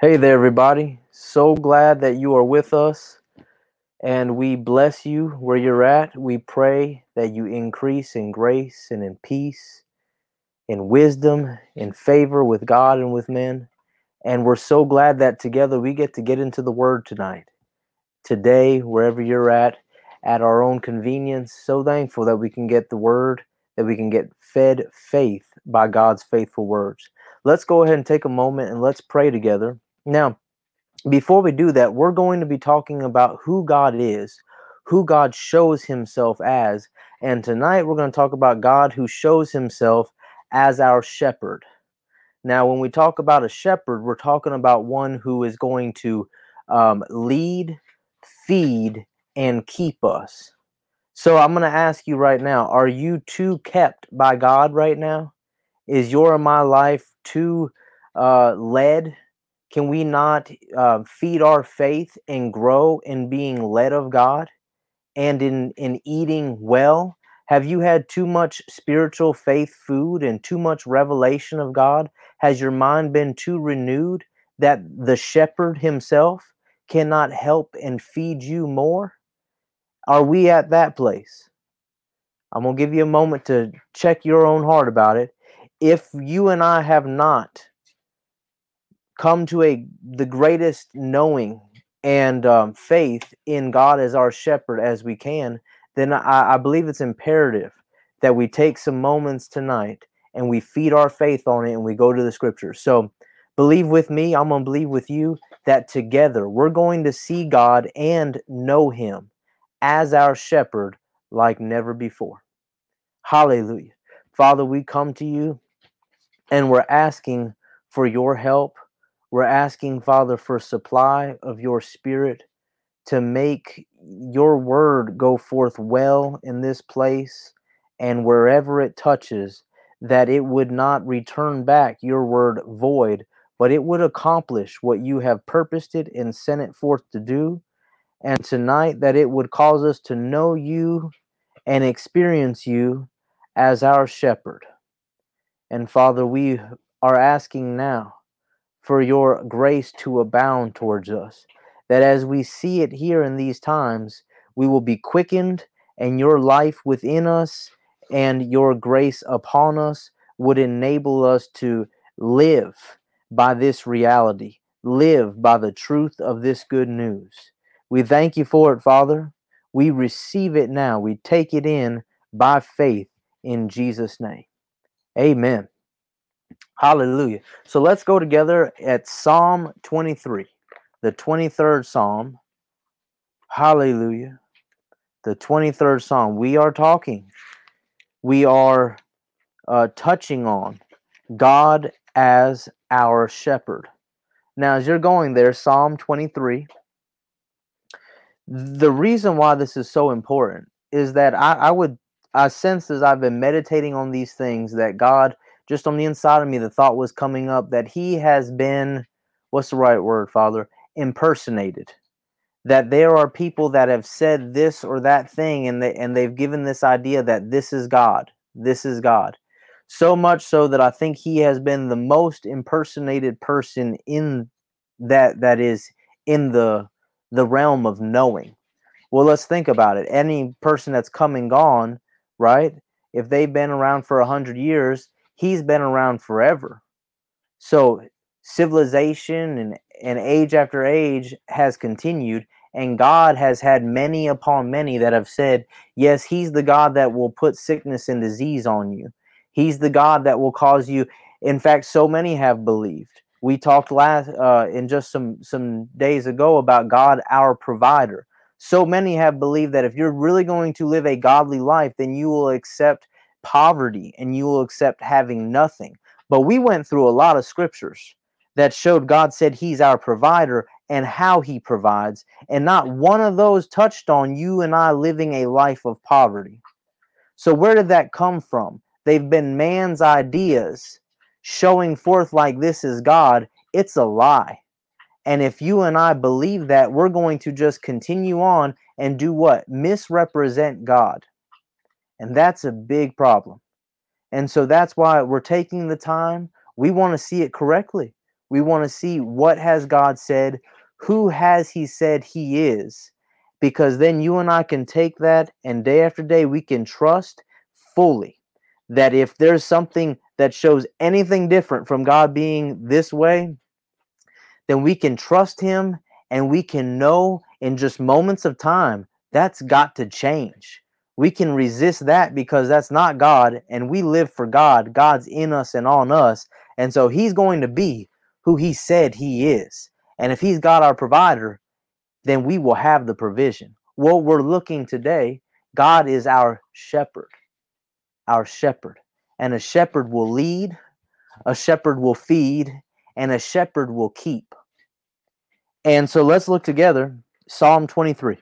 Hey there, everybody. So glad that you are with us, and we bless you where you're at. We pray that you increase in grace and in peace, in wisdom, in favor with God and with men. And we're so glad that together we get to get into the Word tonight, today, wherever you're at, at our own convenience. So thankful that we can get the Word, that we can get fed faith by God's faithful words. Let's go ahead and take a moment and let's pray together. Now, before we do that, we're going to be talking about who God is, who God shows himself as. And tonight we're going to talk about God who shows himself as our shepherd. Now, when we talk about a shepherd, we're talking about one who is going to um, lead, feed, and keep us. So I'm going to ask you right now are you too kept by God right now? Is your and my life too uh, led? Can we not uh, feed our faith and grow in being led of God and in, in eating well? Have you had too much spiritual faith food and too much revelation of God? Has your mind been too renewed that the shepherd himself cannot help and feed you more? Are we at that place? I'm going to give you a moment to check your own heart about it. If you and I have not come to a the greatest knowing and um, faith in God as our shepherd as we can, then I, I believe it's imperative that we take some moments tonight and we feed our faith on it and we go to the scriptures. So believe with me, I'm going to believe with you that together we're going to see God and know Him as our shepherd like never before. Hallelujah. Father, we come to you and we're asking for your help we're asking, Father, for supply of your spirit to make your word go forth well in this place and wherever it touches, that it would not return back your word void, but it would accomplish what you have purposed it and sent it forth to do. And tonight, that it would cause us to know you and experience you as our shepherd. And Father, we are asking now for your grace to abound towards us. That as we see it here in these times, we will be quickened, and your life within us and your grace upon us would enable us to live by this reality, live by the truth of this good news. We thank you for it, Father. We receive it now. We take it in by faith in Jesus' name. Amen. Hallelujah. So let's go together at Psalm 23, the 23rd Psalm. Hallelujah. The 23rd Psalm. We are talking, we are uh, touching on God as our shepherd. Now, as you're going there, Psalm 23, the reason why this is so important is that I, I would, I sense as I've been meditating on these things that God just on the inside of me, the thought was coming up that he has been, what's the right word, Father? Impersonated. That there are people that have said this or that thing and they and they've given this idea that this is God. This is God. So much so that I think he has been the most impersonated person in that that is in the the realm of knowing. Well, let's think about it. Any person that's come and gone, right? If they've been around for a hundred years, he's been around forever. So civilization and, and age after age has continued, and God has had many upon many that have said, Yes, He's the God that will put sickness and disease on you. He's the God that will cause you. In fact, so many have believed. We talked last uh, in just some some days ago about God, our provider. So many have believed that if you're really going to live a godly life, then you will accept poverty and you will accept having nothing. But we went through a lot of scriptures that showed God said He's our provider and how He provides. And not one of those touched on you and I living a life of poverty. So, where did that come from? They've been man's ideas showing forth like this is God. It's a lie. And if you and I believe that, we're going to just continue on and do what? Misrepresent God. And that's a big problem. And so that's why we're taking the time. We want to see it correctly. We want to see what has God said, who has he said he is, because then you and I can take that and day after day we can trust fully that if there's something that shows anything different from God being this way, then we can trust him and we can know in just moments of time that's got to change. We can resist that because that's not God and we live for God. God's in us and on us. And so he's going to be who he said he is. And if he's God our provider, then we will have the provision. What we're looking today, God is our shepherd. Our shepherd. And a shepherd will lead, a shepherd will feed, and a shepherd will keep. And so let's look together Psalm 23.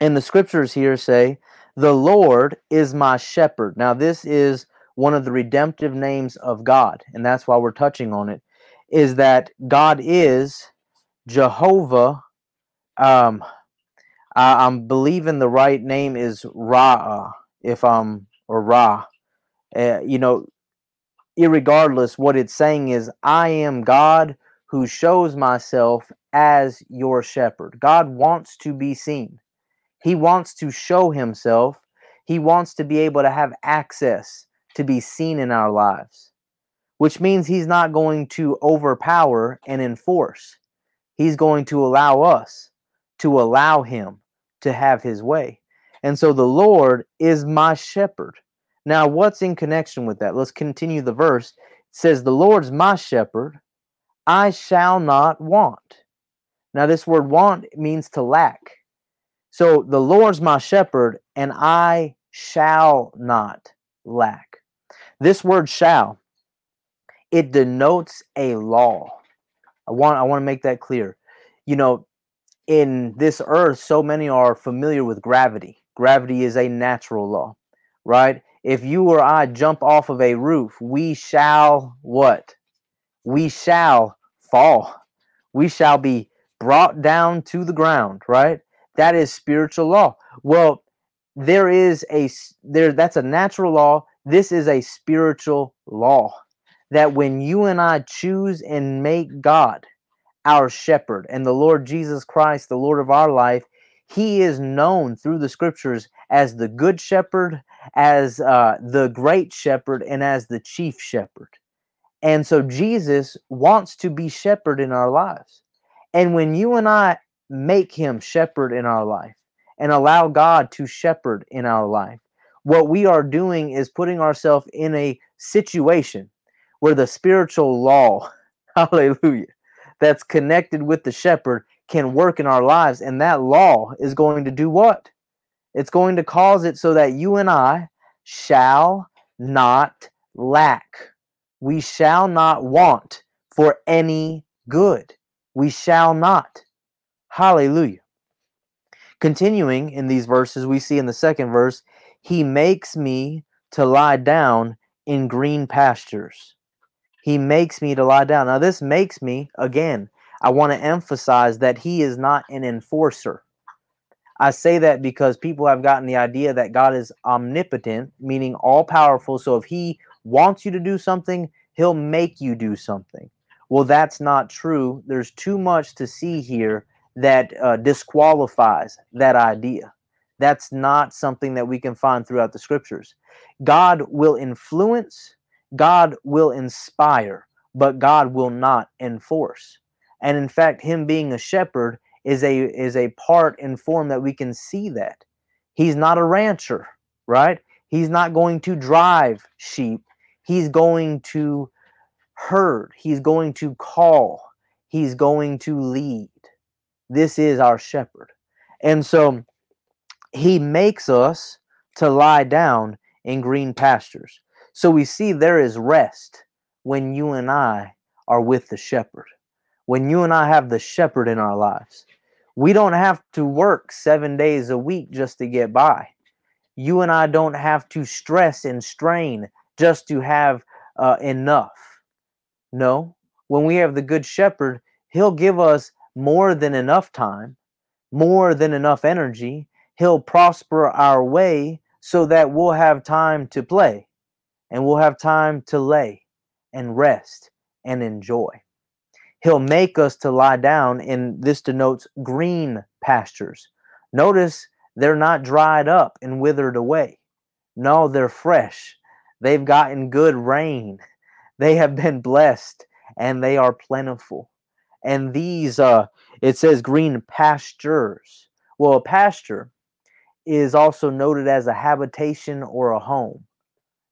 And the scriptures here say, The Lord is my shepherd. Now, this is one of the redemptive names of God, and that's why we're touching on it, is that God is Jehovah. Um, I, am believing the right name is Ra, if I'm or Ra. Uh, you know, irregardless, what it's saying is, I am God who shows myself as your shepherd. God wants to be seen. He wants to show himself. He wants to be able to have access to be seen in our lives, which means he's not going to overpower and enforce. He's going to allow us to allow him to have his way. And so the Lord is my shepherd. Now, what's in connection with that? Let's continue the verse. It says, The Lord's my shepherd. I shall not want. Now, this word want means to lack. So the Lord's my shepherd, and I shall not lack. This word shall, it denotes a law. I want I want to make that clear. You know, in this earth, so many are familiar with gravity. Gravity is a natural law, right? If you or I jump off of a roof, we shall what? We shall fall. We shall be brought down to the ground, right? That is spiritual law. Well, there is a there that's a natural law. This is a spiritual law that when you and I choose and make God our shepherd and the Lord Jesus Christ, the Lord of our life, he is known through the scriptures as the good shepherd, as uh, the great shepherd, and as the chief shepherd. And so Jesus wants to be shepherd in our lives. And when you and I make him shepherd in our life and allow God to shepherd in our life, what we are doing is putting ourselves in a situation where the spiritual law, hallelujah, that's connected with the shepherd can work in our lives. And that law is going to do what? It's going to cause it so that you and I shall not lack we shall not want for any good. We shall not. Hallelujah. Continuing in these verses, we see in the second verse, He makes me to lie down in green pastures. He makes me to lie down. Now, this makes me, again, I want to emphasize that He is not an enforcer. I say that because people have gotten the idea that God is omnipotent, meaning all powerful. So if He wants you to do something, he'll make you do something. Well, that's not true. There's too much to see here that uh, disqualifies that idea. That's not something that we can find throughout the scriptures. God will influence, God will inspire, but God will not enforce. And in fact, him being a shepherd is a is a part and form that we can see that. He's not a rancher, right? He's not going to drive sheep. He's going to herd. He's going to call. He's going to lead. This is our shepherd. And so he makes us to lie down in green pastures. So we see there is rest when you and I are with the shepherd. When you and I have the shepherd in our lives. We don't have to work seven days a week just to get by you and I don't have to stress and strain just to have uh, enough. No, when we have the Good Shepherd, He'll give us more than enough time, more than enough energy. He'll prosper our way so that we'll have time to play and we'll have time to lay and rest and enjoy. He'll make us to lie down, and this denotes green pastures. Notice they're not dried up and withered away. No, they're fresh. They've gotten good rain. They have been blessed and they are plentiful. And these, uh, it says green pastures. Well, a pasture is also noted as a habitation or a home.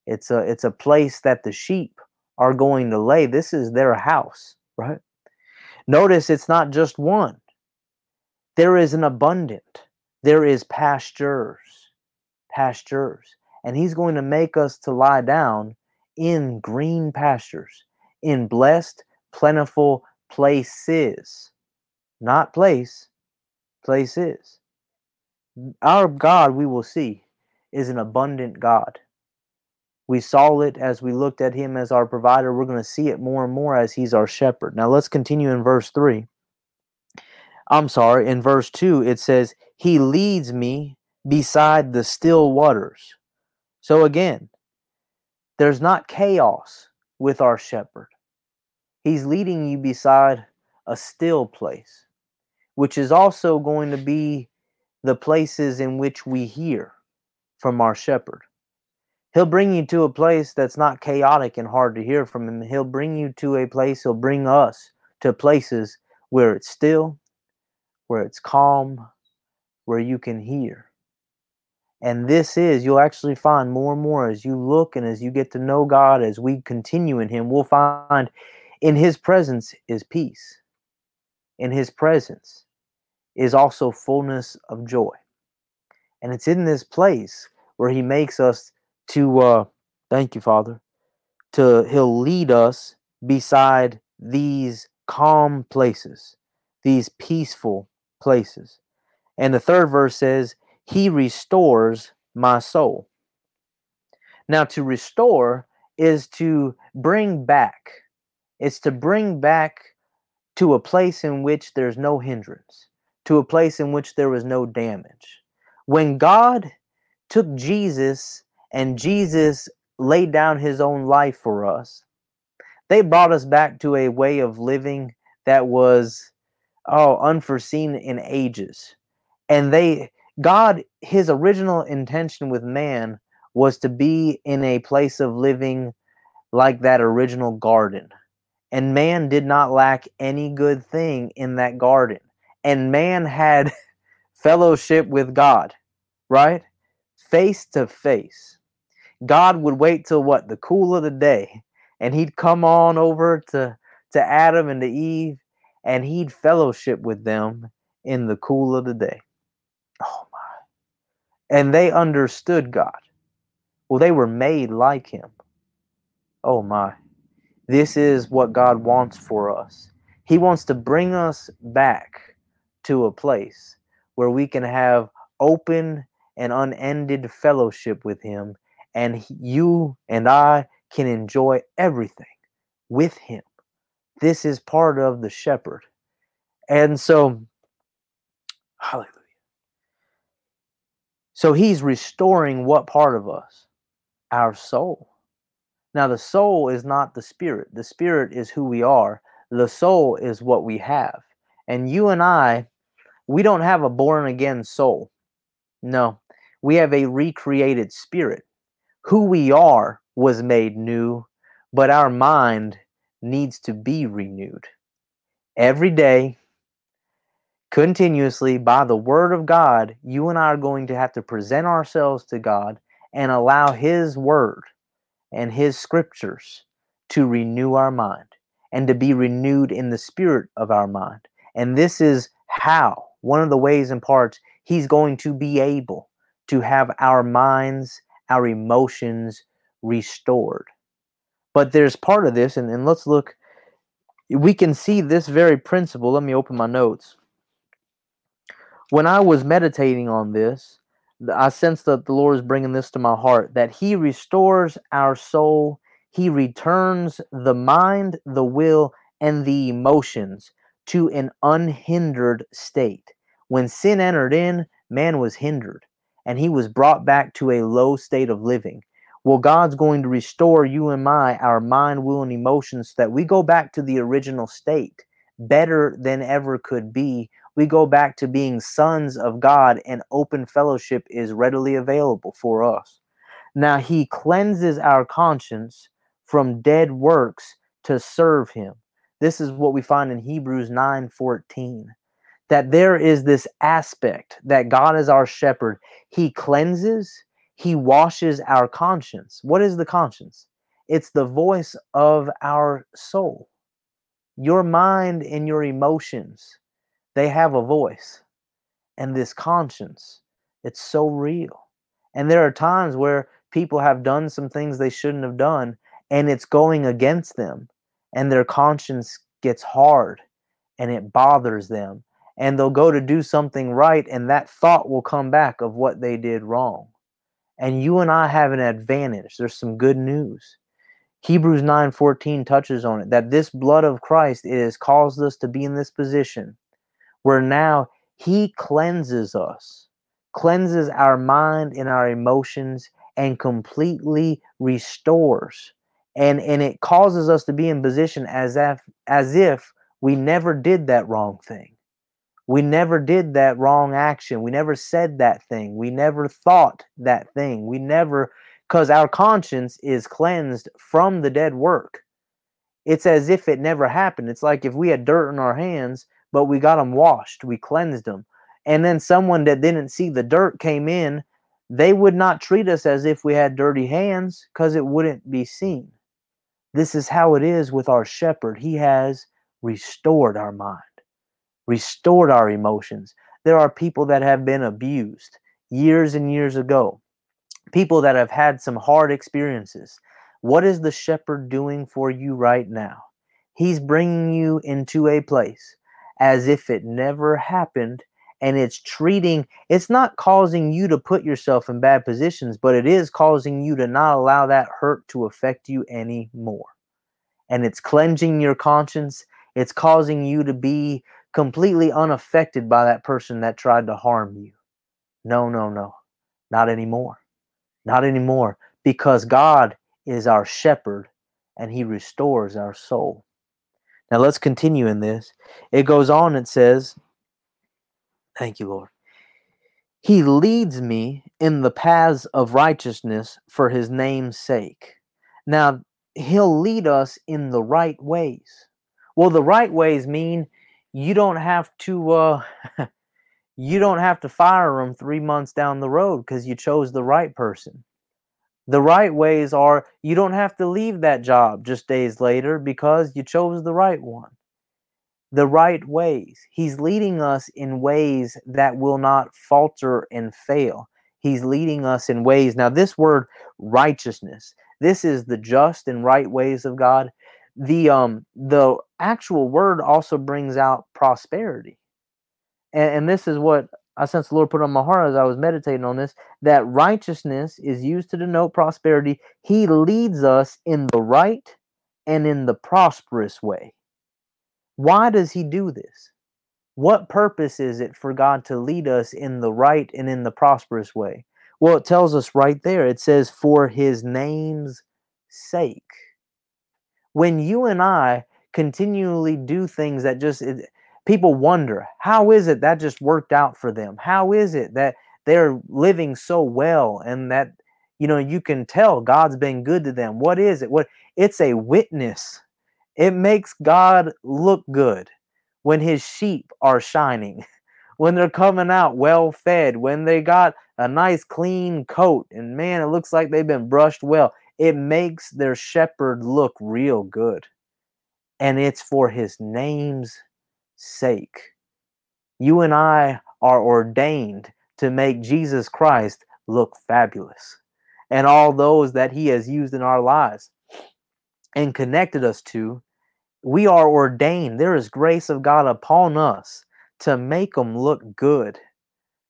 It's a it's a place that the sheep are going to lay. This is their house, right? Notice it's not just one. There is an abundant. There is pastures. Pastures. And he's going to make us to lie down in green pastures, in blessed, plentiful places. Not place, places. Our God, we will see, is an abundant God. We saw it as we looked at him as our provider. We're going to see it more and more as he's our shepherd. Now let's continue in verse 3. I'm sorry, in verse 2, it says, He leads me beside the still waters. So again, there's not chaos with our shepherd. He's leading you beside a still place, which is also going to be the places in which we hear from our shepherd. He'll bring you to a place that's not chaotic and hard to hear from him. He'll bring you to a place, he'll bring us to places where it's still, where it's calm, where you can hear. And this is, you'll actually find more and more as you look and as you get to know God, as we continue in Him, we'll find in His presence is peace. In His presence is also fullness of joy. And it's in this place where He makes us to uh thank you father to he'll lead us beside these calm places these peaceful places and the third verse says he restores my soul now to restore is to bring back it's to bring back to a place in which there's no hindrance to a place in which there was no damage when god took jesus and Jesus laid down his own life for us, they brought us back to a way of living that was oh unforeseen in ages. And they God his original intention with man was to be in a place of living like that original garden. And man did not lack any good thing in that garden. And man had fellowship with God, right? Face to face. God would wait till what the cool of the day, and he'd come on over to to Adam and to Eve, and he'd fellowship with them in the cool of the day. Oh my! And they understood God. Well, they were made like Him. Oh my! This is what God wants for us. He wants to bring us back to a place where we can have open and unended fellowship with Him and you and I can enjoy everything with him. This is part of the shepherd. And so, hallelujah. So he's restoring what part of us? Our soul. Now, the soul is not the spirit, the spirit is who we are, the soul is what we have. And you and I, we don't have a born again soul. No, we have a recreated spirit who we are was made new, but our mind needs to be renewed. Every day, continuously, by the Word of God, you and I are going to have to present ourselves to God and allow His Word and His Scriptures to renew our mind and to be renewed in the spirit of our mind. And this is how, one of the ways and parts, He's going to be able to have our minds our emotions restored. But there's part of this, and, and let's look. We can see this very principle. Let me open my notes. When I was meditating on this, I sense that the Lord is bringing this to my heart that He restores our soul, He returns the mind, the will, and the emotions to an unhindered state. When sin entered in, man was hindered and he was brought back to a low state of living. Well, God's going to restore you and my, our mind, will, and emotions so that we go back to the original state better than ever could be. We go back to being sons of God, and open fellowship is readily available for us. Now, He cleanses our conscience from dead works to serve Him. This is what we find in Hebrews 9 14 that there is this aspect that God is our shepherd. He cleanses, He washes our conscience. What is the conscience? It's the voice of our soul. Your mind and your emotions, they have a voice. And this conscience, it's so real. And there are times where people have done some things they shouldn't have done, and it's going against them, and their conscience gets hard and it bothers them and they'll go to do something right and that thought will come back of what they did wrong and you and i have an advantage there's some good news hebrews 9:14 touches on it that this blood of christ has caused us to be in this position where now he cleanses us cleanses our mind and our emotions and completely restores and and it causes us to be in position as if as if we never did that wrong thing we never did that wrong action. We never said that thing. We never thought that thing. We never, because our conscience is cleansed from the dead work. It's as if it never happened. It's like if we had dirt in our hands, but we got them washed, we cleansed them. And then someone that didn't see the dirt came in, they would not treat us as if we had dirty hands because it wouldn't be seen. This is how it is with our shepherd. He has restored our mind restored our emotions. There are people that have been abused years and years ago, people that have had some hard experiences. What is the shepherd doing for you right now? He's bringing you into a place as if it never happened and it's treating it's not causing you to put yourself in bad positions but it is causing you to not allow that hurt to affect you anymore and it's cleansing your conscience it's causing you to be completely unaffected by that person that tried to harm you. No, no, no. Not anymore. Not anymore. Because God is our shepherd and he restores our soul. Now let's continue in this. It goes on, it says, Thank you, Lord. He leads me in the paths of righteousness for his name's sake. Now, he'll lead us in the right ways. Well, the right ways mean you don't have to uh you don't have to fire them three months down the road because you chose the right person the right ways are you don't have to leave that job just days later because you chose the right one. The right ways. He's leading us in ways that will not falter and fail. He's leading us in ways. Now this word righteousness this is the just and right ways of god. The um the actual word also brings out prosperity. And, and this is what i sense the lord put on my heart as i was meditating on this that righteousness is used to denote prosperity. He leads us in the right and in the prosperous way. Why does he do this? What purpose is it for god to lead us in the right and in the prosperous way? Well it tells us right there it says for his name's sake. When you and I continually do things that just it, people wonder, how is it that just worked out for them? How is it that they're living so well and that you know you can tell God's been good to them? What is it? What it's a witness. It makes God look good when his sheep are shining, when they're coming out well fed, when they got a nice clean coat and man it looks like they've been brushed well it makes their shepherd look real good. And it's for his name's sake. You and I are ordained to make Jesus Christ look fabulous. And all those that he has used in our lives and connected us to, we are ordained. There is grace of God upon us to make them look good,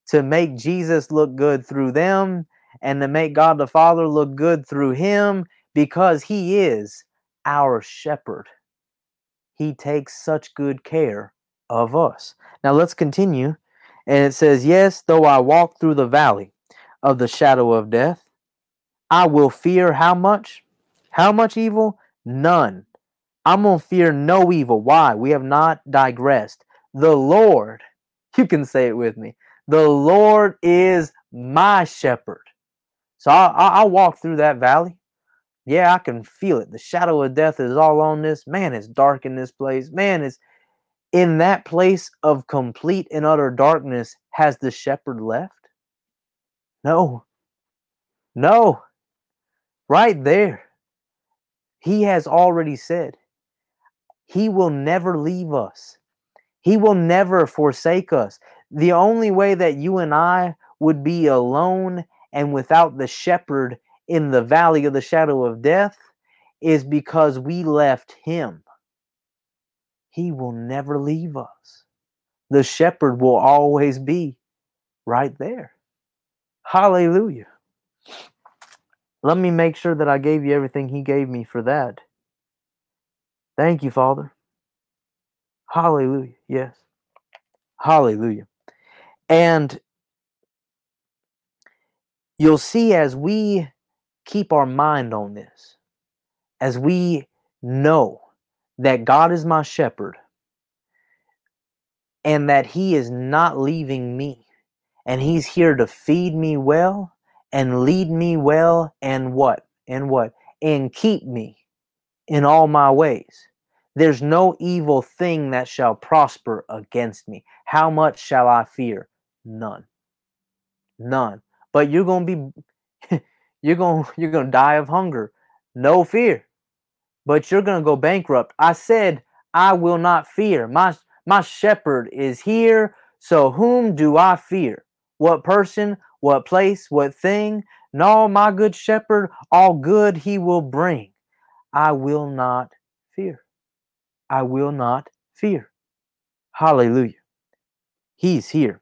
to make Jesus look good through them and to make God the Father look good through him because he is our shepherd. He takes such good care of us. Now let's continue. And it says, Yes, though I walk through the valley of the shadow of death, I will fear how much? How much evil? None. I'm going to fear no evil. Why? We have not digressed. The Lord, you can say it with me, the Lord is my shepherd. So I, I, I walk through that valley. Yeah, I can feel it. The shadow of death is all on this. Man, it's dark in this place. Man, it's in that place of complete and utter darkness. Has the shepherd left? No. No. Right there. He has already said, He will never leave us. He will never forsake us. The only way that you and I would be alone and without the shepherd in the valley of the shadow of death is because we left him. He will never leave us. The shepherd will always be right there. Hallelujah. Let me make sure that I gave you everything he gave me for that. Thank you, Father. Hallelujah. Yes. Hallelujah. And you'll see as we keep our mind on this, as we know that God is my shepherd and that He is not leaving me, and He's here to feed me well and lead me well, and what? And what? And keep me in all my ways. There's no evil thing that shall prosper against me. How much shall I fear? None. None. But you're going to be you're going you're going to die of hunger. No fear. But you're going to go bankrupt. I said I will not fear. My my shepherd is here, so whom do I fear? What person, what place, what thing? No, my good shepherd, all good he will bring. I will not fear. I will not fear. Hallelujah. He's here.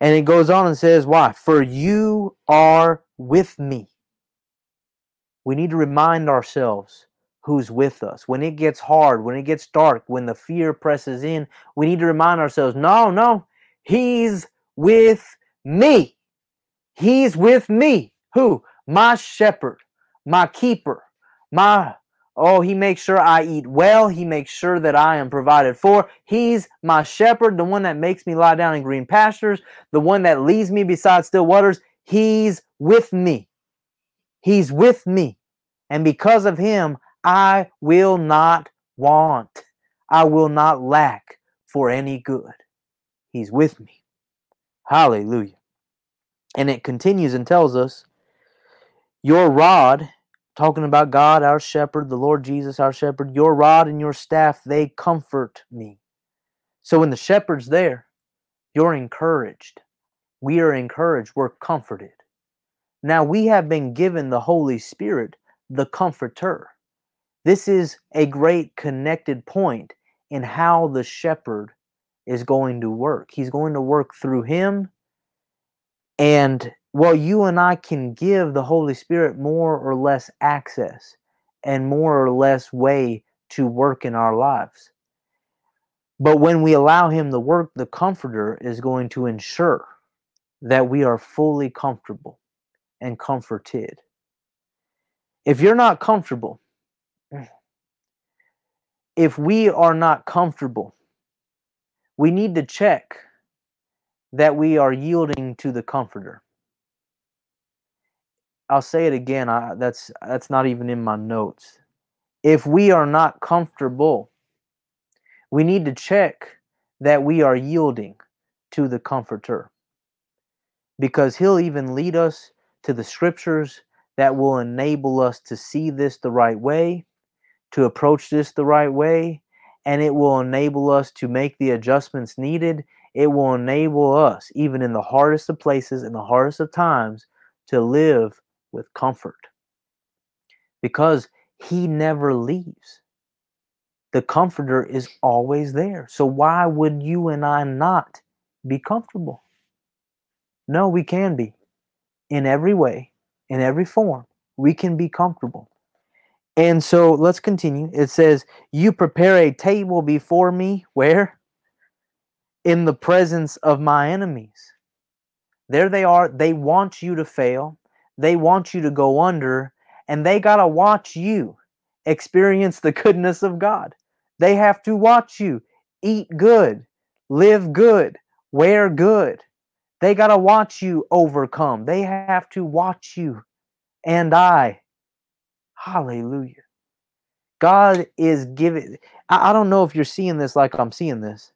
And it goes on and says, Why? For you are with me. We need to remind ourselves who's with us. When it gets hard, when it gets dark, when the fear presses in, we need to remind ourselves, no, no, He's with me. He's with me. Who? My shepherd, my keeper, my Oh, he makes sure I eat well. He makes sure that I am provided for. He's my shepherd, the one that makes me lie down in green pastures, the one that leads me beside still waters. He's with me. He's with me. And because of him, I will not want. I will not lack for any good. He's with me. Hallelujah. And it continues and tells us, Your rod talking about God, our shepherd, the Lord Jesus, our shepherd, your rod and your staff, they comfort me. So when the shepherd's there, you're encouraged. We are encouraged. We're comforted. Now we have been given the Holy Spirit, the comforter. This is a great connected point in how the shepherd is going to work. He's going to work through him and well, you and I can give the Holy Spirit more or less access and more or less way to work in our lives. But when we allow Him to work, the Comforter is going to ensure that we are fully comfortable and comforted. If you're not comfortable, if we are not comfortable, we need to check that we are yielding to the Comforter. I'll say it again. I, that's that's not even in my notes. If we are not comfortable, we need to check that we are yielding to the comforter. Because he'll even lead us to the scriptures that will enable us to see this the right way, to approach this the right way, and it will enable us to make the adjustments needed. It will enable us, even in the hardest of places, in the hardest of times, to live with comfort because he never leaves. The comforter is always there. So why would you and I not be comfortable? No, we can be. In every way, in every form, we can be comfortable. And so let's continue. It says, You prepare a table before me, where? In the presence of my enemies. There they are. They want you to fail. They want you to go under, and they got to watch you experience the goodness of God. They have to watch you eat good, live good, wear good. They got to watch you overcome. They have to watch you and I. Hallelujah. God is giving. I, I don't know if you're seeing this like I'm seeing this.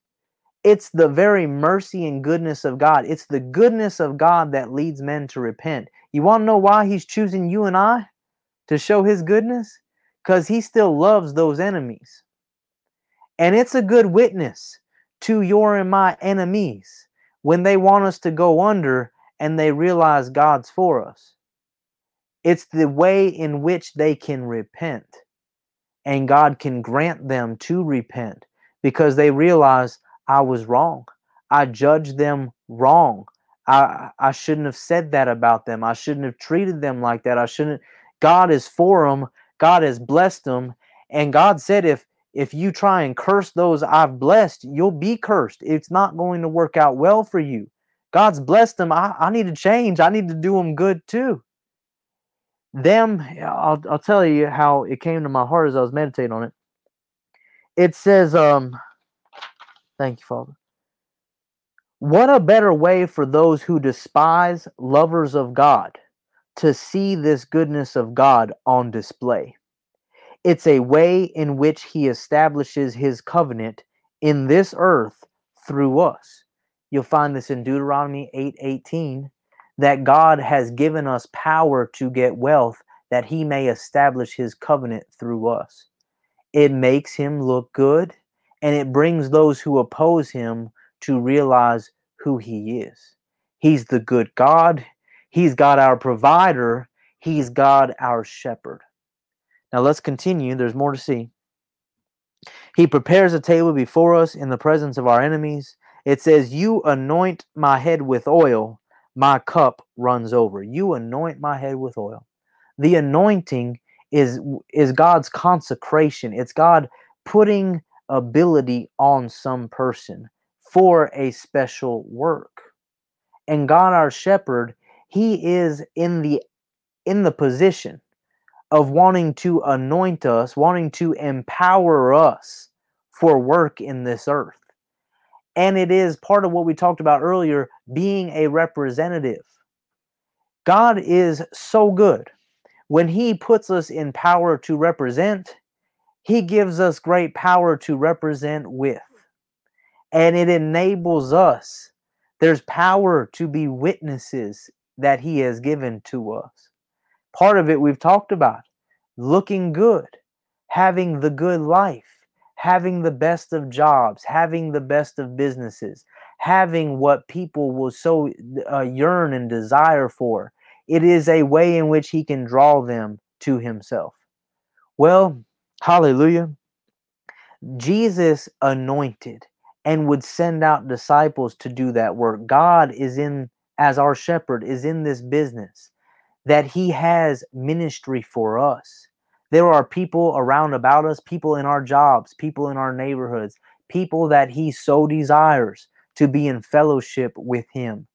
It's the very mercy and goodness of God. It's the goodness of God that leads men to repent. You want to know why He's choosing you and I to show His goodness? Because He still loves those enemies. And it's a good witness to your and my enemies when they want us to go under and they realize God's for us. It's the way in which they can repent and God can grant them to repent because they realize I was wrong. I judged them wrong. I I shouldn't have said that about them. I shouldn't have treated them like that. I shouldn't God is for them. God has blessed them and God said if if you try and curse those I've blessed, you'll be cursed. It's not going to work out well for you. God's blessed them. I, I need to change. I need to do them good too them I'll, I'll tell you how it came to my heart as i was meditating on it. It says um thank you father. What a better way for those who despise lovers of god to see this goodness of god on display. It's a way in which he establishes his covenant in this earth through us. You'll find this in deuteronomy 8 18 that God has given us power to get wealth that he may establish his covenant through us. It makes him look good and it brings those who oppose him to realize who he is. He's the good God, he's God our provider, he's God our shepherd. Now let's continue, there's more to see. He prepares a table before us in the presence of our enemies. It says, You anoint my head with oil my cup runs over. You anoint my head with oil. The anointing is is God's consecration. It's God putting ability on some person for a special work. And God our shepherd, he is in the in the position of wanting to anoint us, wanting to empower us for work in this earth. And it is part of what we talked about earlier being a representative. God is so good. When He puts us in power to represent, He gives us great power to represent with. And it enables us. There's power to be witnesses that He has given to us. Part of it we've talked about looking good, having the good life having the best of jobs, having the best of businesses, having what people will so uh, yearn and desire for. It is a way in which he can draw them to himself. Well, hallelujah. Jesus anointed and would send out disciples to do that work. God is in, as our shepherd, is in this business that he has ministry for us. There are people around about us, people in our jobs, people in our neighborhoods, people that He so desires to be in fellowship with Him.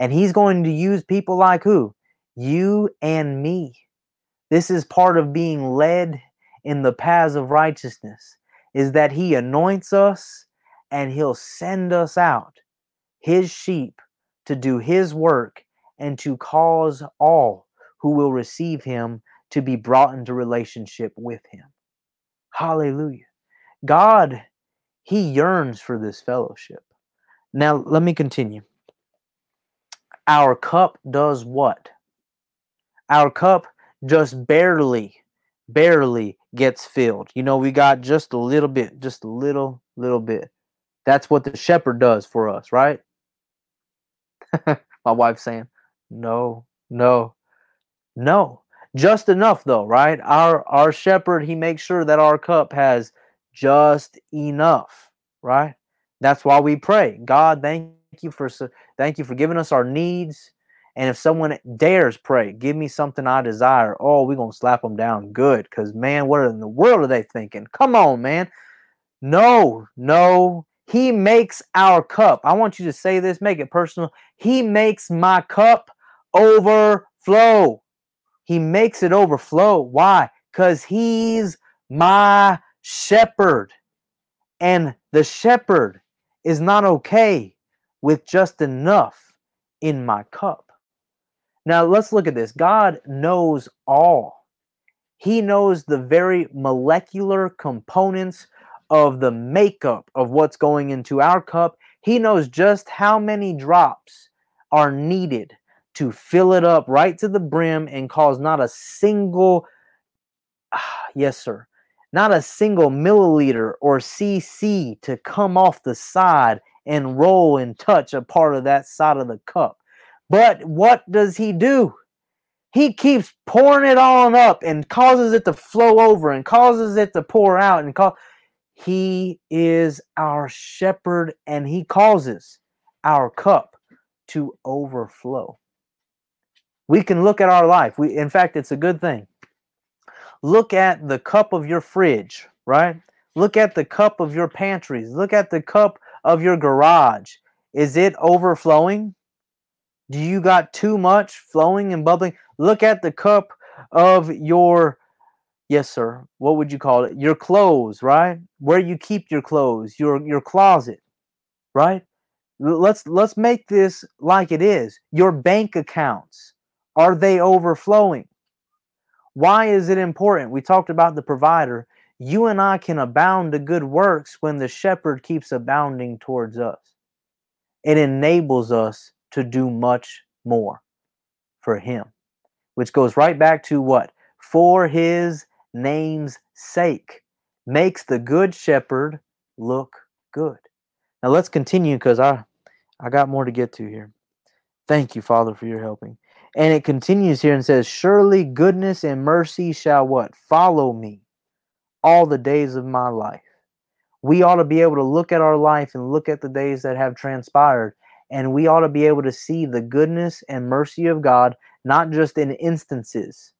And He's going to use people like who? You and me. This is part of being led in the paths of righteousness, is that He anoints us and He'll send us out, His sheep, to do His work and to cause all who will receive Him to be brought into relationship with him. Hallelujah. God, he yearns for this fellowship. Now, let me continue. Our cup does what? Our cup just barely, barely gets filled. You know, we got just a little bit, just a little, little bit. That's what the shepherd does for us, right? My wife's saying, no, no, no. Just enough though, right? Our our shepherd, he makes sure that our cup has just enough, right? That's why we pray. God, thank you for thank you for giving us our needs. And if someone dares pray, give me something I desire, oh, we're to slap them down good. Because, man, what in the world are they thinking? Come on, man. No, no. He makes our cup. I want you to say this, make it personal. He makes my cup overflow. He makes it overflow. Why? Because he's my shepherd. And the shepherd is not okay with just enough in my cup. Now let's look at this. God knows all. He knows the very molecular components of the makeup of what's going into our cup. He knows just how many drops are needed to fill it up right to the brim and cause not a single, yes, sir, not a single milliliter or cc to come off the side and roll and touch a part of that side of the cup. But what does he do? He keeps pouring it on up and causes it to flow over and causes it to pour out and he is our shepherd and he causes our cup to overflow. We can look at our life. We in fact it's a good thing. Look at the cup of your fridge, right? Look at the cup of your pantries. Look at the cup of your garage. Is it overflowing? Do you got too much flowing and bubbling? Look at the cup of your yes sir what would you call it your clothes right where you keep your clothes your your closet right let's let's make this like it is your bank accounts are they overflowing why is it important we talked about the provider you and I can abound to good works when the shepherd keeps abounding towards us. It enables us to do much more for him, which goes right back to what? For his name's sake makes the good shepherd look good. Now let's continue because I I got more to get to here. Thank you, Father, for your helping. And it continues here and says, Surely goodness and mercy shall what? Follow me all the days of my life. We ought to be able to look at our life and look at the days that have transpired, and we ought to be able to see the goodness and mercy of God, not just in instances,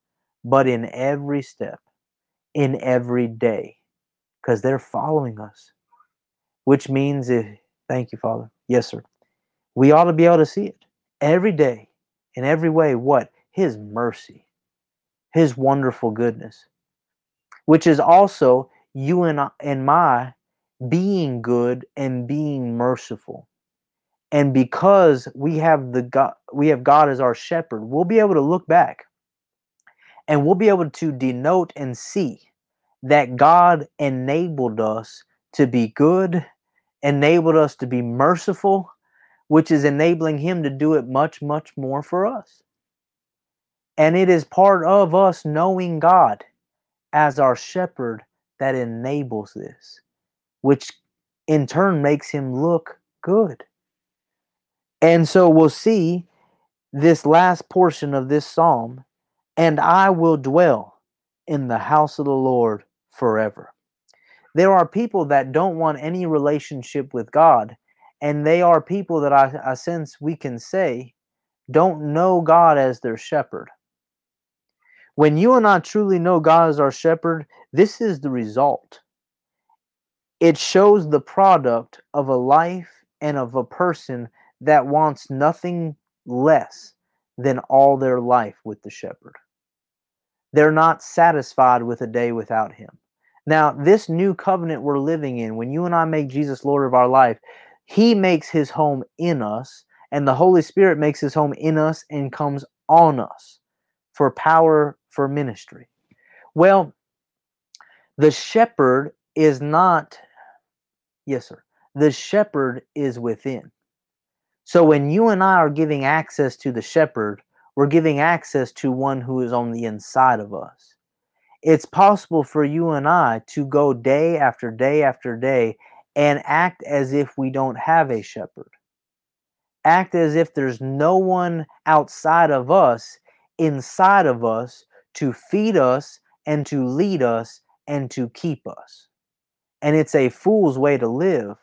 but in every step, in every day, because they're following us. Which means, if, thank you, Father. Yes, sir. We ought to be able to see it every day, in every way. What? His mercy, His wonderful goodness which is also you and, I, and my being good and being merciful. And because we have the God, we have God as our shepherd, we'll be able to look back and we'll be able to denote and see that God enabled us to be good, enabled us to be merciful, which is enabling Him to do it much, much more for us. And it is part of us knowing God as our shepherd that enables this, which in turn makes him look good. And so we'll see this last portion of this psalm and I will dwell in the house of the Lord forever. There are people that don't want any relationship with God, and they are people that I, I sense we can say don't know God as their shepherd. When you and I truly know God as our shepherd, this is the result. It shows the product of a life and of a person that wants nothing less than all their life with the shepherd. They're not satisfied with a day without him. Now, this new covenant we're living in, when you and I make Jesus Lord of our life, he makes his home in us, and the Holy Spirit makes his home in us and comes on us for power for ministry? Well, the shepherd is not, yes, sir, the shepherd is within. So when you and I are giving access to the shepherd, we're giving access to one who is on the inside of us. It's possible for you and I to go day after day after day and act as if we don't have a shepherd. Act as if there's no one outside of us, inside of us, to feed us and to lead us and to keep us. And it's a fool's way to live.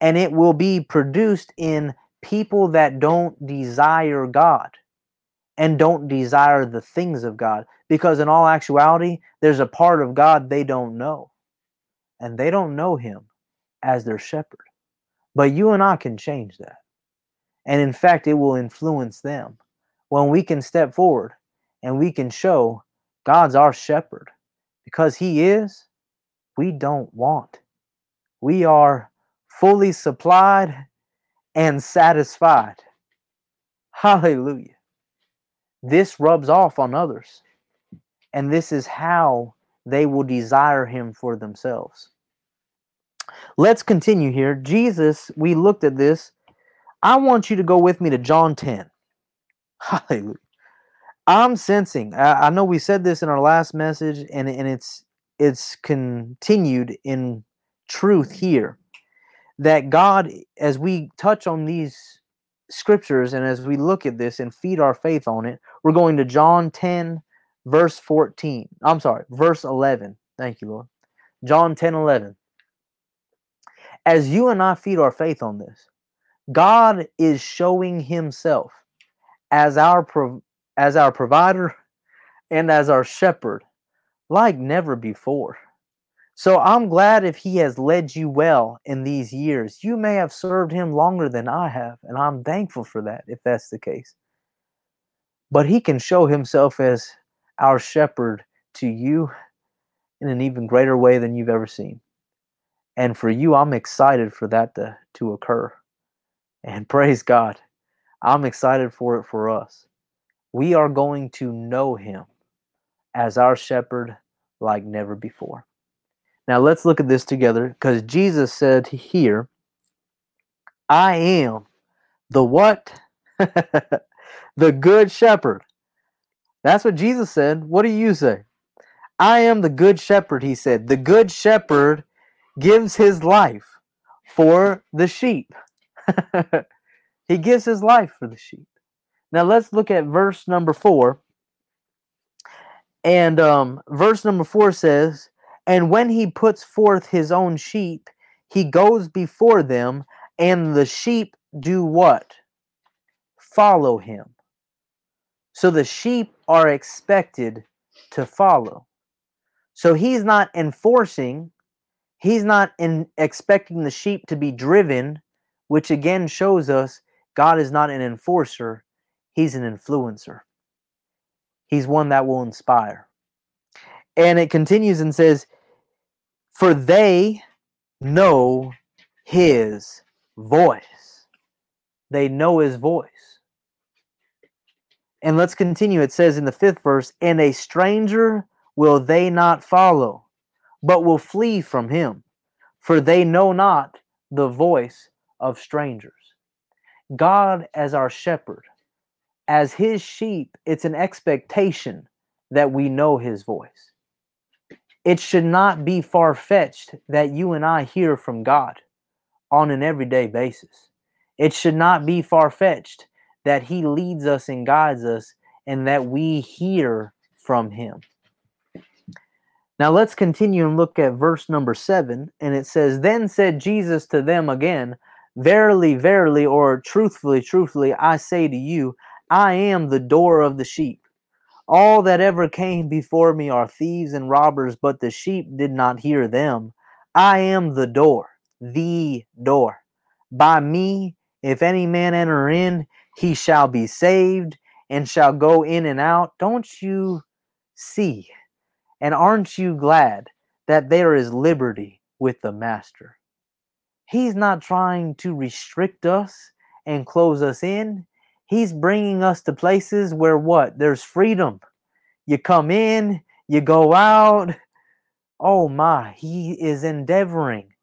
And it will be produced in people that don't desire God and don't desire the things of God. Because in all actuality, there's a part of God they don't know. And they don't know Him as their shepherd. But you and I can change that. And in fact, it will influence them. When we can step forward and we can show God's our shepherd because he is, we don't want. We are fully supplied and satisfied. Hallelujah. This rubs off on others. And this is how they will desire him for themselves. Let's continue here. Jesus, we looked at this. I want you to go with me to John 10. Hallelujah. I'm sensing, I, I know we said this in our last message, and, and it's it's continued in truth here that God, as we touch on these scriptures and as we look at this and feed our faith on it, we're going to John 10, verse 14. I'm sorry, verse 11. Thank you, Lord. John 10, 11. As you and I feed our faith on this, God is showing himself as our as our provider and as our shepherd like never before. So I'm glad if he has led you well in these years. You may have served him longer than I have, and I'm thankful for that if that's the case. But he can show himself as our shepherd to you in an even greater way than you've ever seen. And for you, I'm excited for that to, to occur. And praise God, I'm excited for it for us. We are going to know him as our shepherd like never before. Now let's look at this together because Jesus said here, I am the what? the good shepherd. That's what Jesus said. What do you say? I am the good shepherd, he said. The good shepherd gives his life for the sheep. he gives his life for the sheep. Now let's look at verse number four. And um, verse number four says, And when he puts forth his own sheep, he goes before them, and the sheep do what? Follow him. So the sheep are expected to follow. So he's not enforcing, he's not in expecting the sheep to be driven, which again shows us God is not an enforcer, he's an influencer. He's one that will inspire. And it continues and says, For they know his voice. They know his voice. And let's continue. It says in the fifth verse, And a stranger will they not follow, but will flee from him, for they know not the voice of strangers. God, as our shepherd, as his sheep, it's an expectation that we know his voice. It should not be far fetched that you and I hear from God on an everyday basis. It should not be far fetched that he leads us and guides us and that we hear from him. Now let's continue and look at verse number seven. And it says, Then said Jesus to them again, Verily, verily, or truthfully, truthfully, I say to you, I am the door of the sheep. All that ever came before me are thieves and robbers, but the sheep did not hear them. I am the door, the door. By me, if any man enter in, he shall be saved and shall go in and out. Don't you see? And aren't you glad that there is liberty with the Master? He's not trying to restrict us and close us in. He's bringing us to places where what? There's freedom. You come in, you go out. Oh my, he is endeavoring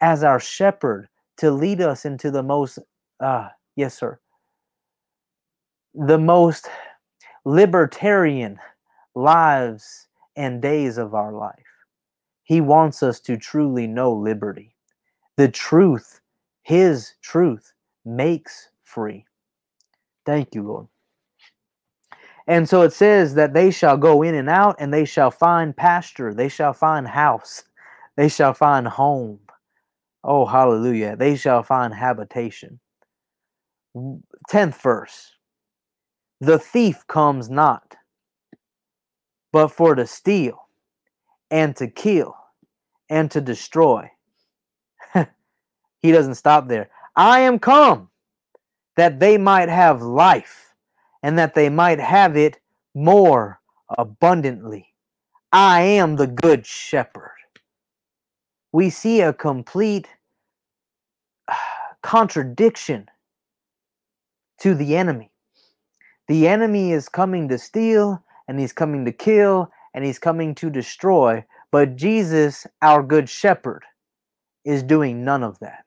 as our shepherd to lead us into the most, uh, yes, sir, the most libertarian lives and days of our life. He wants us to truly know liberty. The truth, His truth, makes free. Thank you, Lord. And so it says that they shall go in and out and they shall find pasture, they shall find house, they shall find home. Oh, hallelujah. They shall find habitation. 10th verse. The thief comes not, but for to steal and to kill and to destroy. he doesn't stop there. I am come that they might have life and that they might have it more abundantly. I am the good shepherd. we see a complete contradiction to the enemy. The enemy is coming to steal, and he's coming to kill, and he's coming to destroy. But Jesus, our good shepherd, is doing none of that.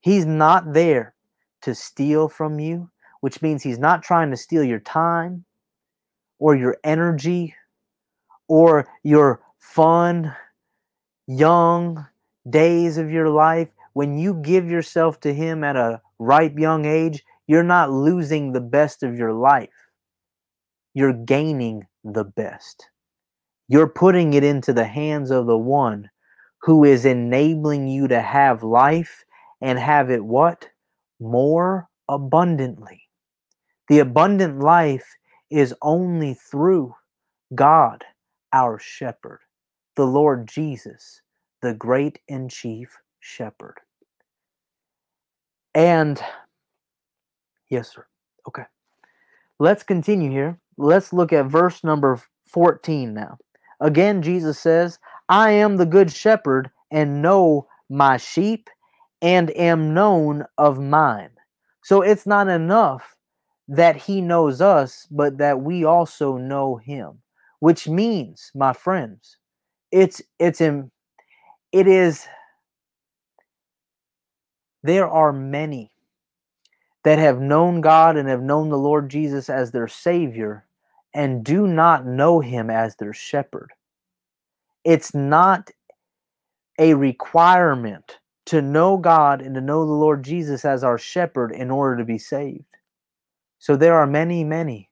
He's not there to steal from you, which means he's not trying to steal your time or your energy or your fun, young days of your life. When you give yourself to him at a ripe young age, you're not losing the best of your life. You're gaining the best. You're putting it into the hands of the one who is enabling you to have life and have it what? More abundantly. The abundant life is only through God, our shepherd, the Lord Jesus, the great and chief shepherd. And yes, sir. Okay. Let's continue here. Let's look at verse number 14 now. Again, Jesus says, I am the good shepherd and know my sheep and am known of mine. So it's not enough that he knows us, but that we also know him, which means, my friends, it's it's in it is there are many that have known God and have known the Lord Jesus as their Savior and do not know Him as their shepherd. It's not a requirement to know God and to know the Lord Jesus as our shepherd in order to be saved. So there are many, many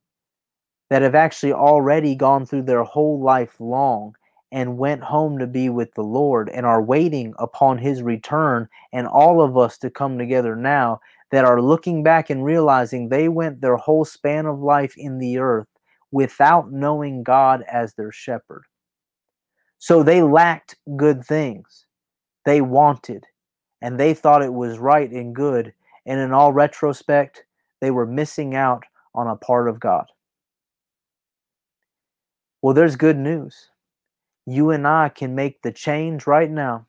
that have actually already gone through their whole life long and went home to be with the Lord and are waiting upon his return, and all of us to come together now that are looking back and realizing they went their whole span of life in the earth without knowing God as their shepherd. So they lacked good things. They wanted, and they thought it was right and good. And in all retrospect, they were missing out on a part of God. Well, there's good news. You and I can make the change right now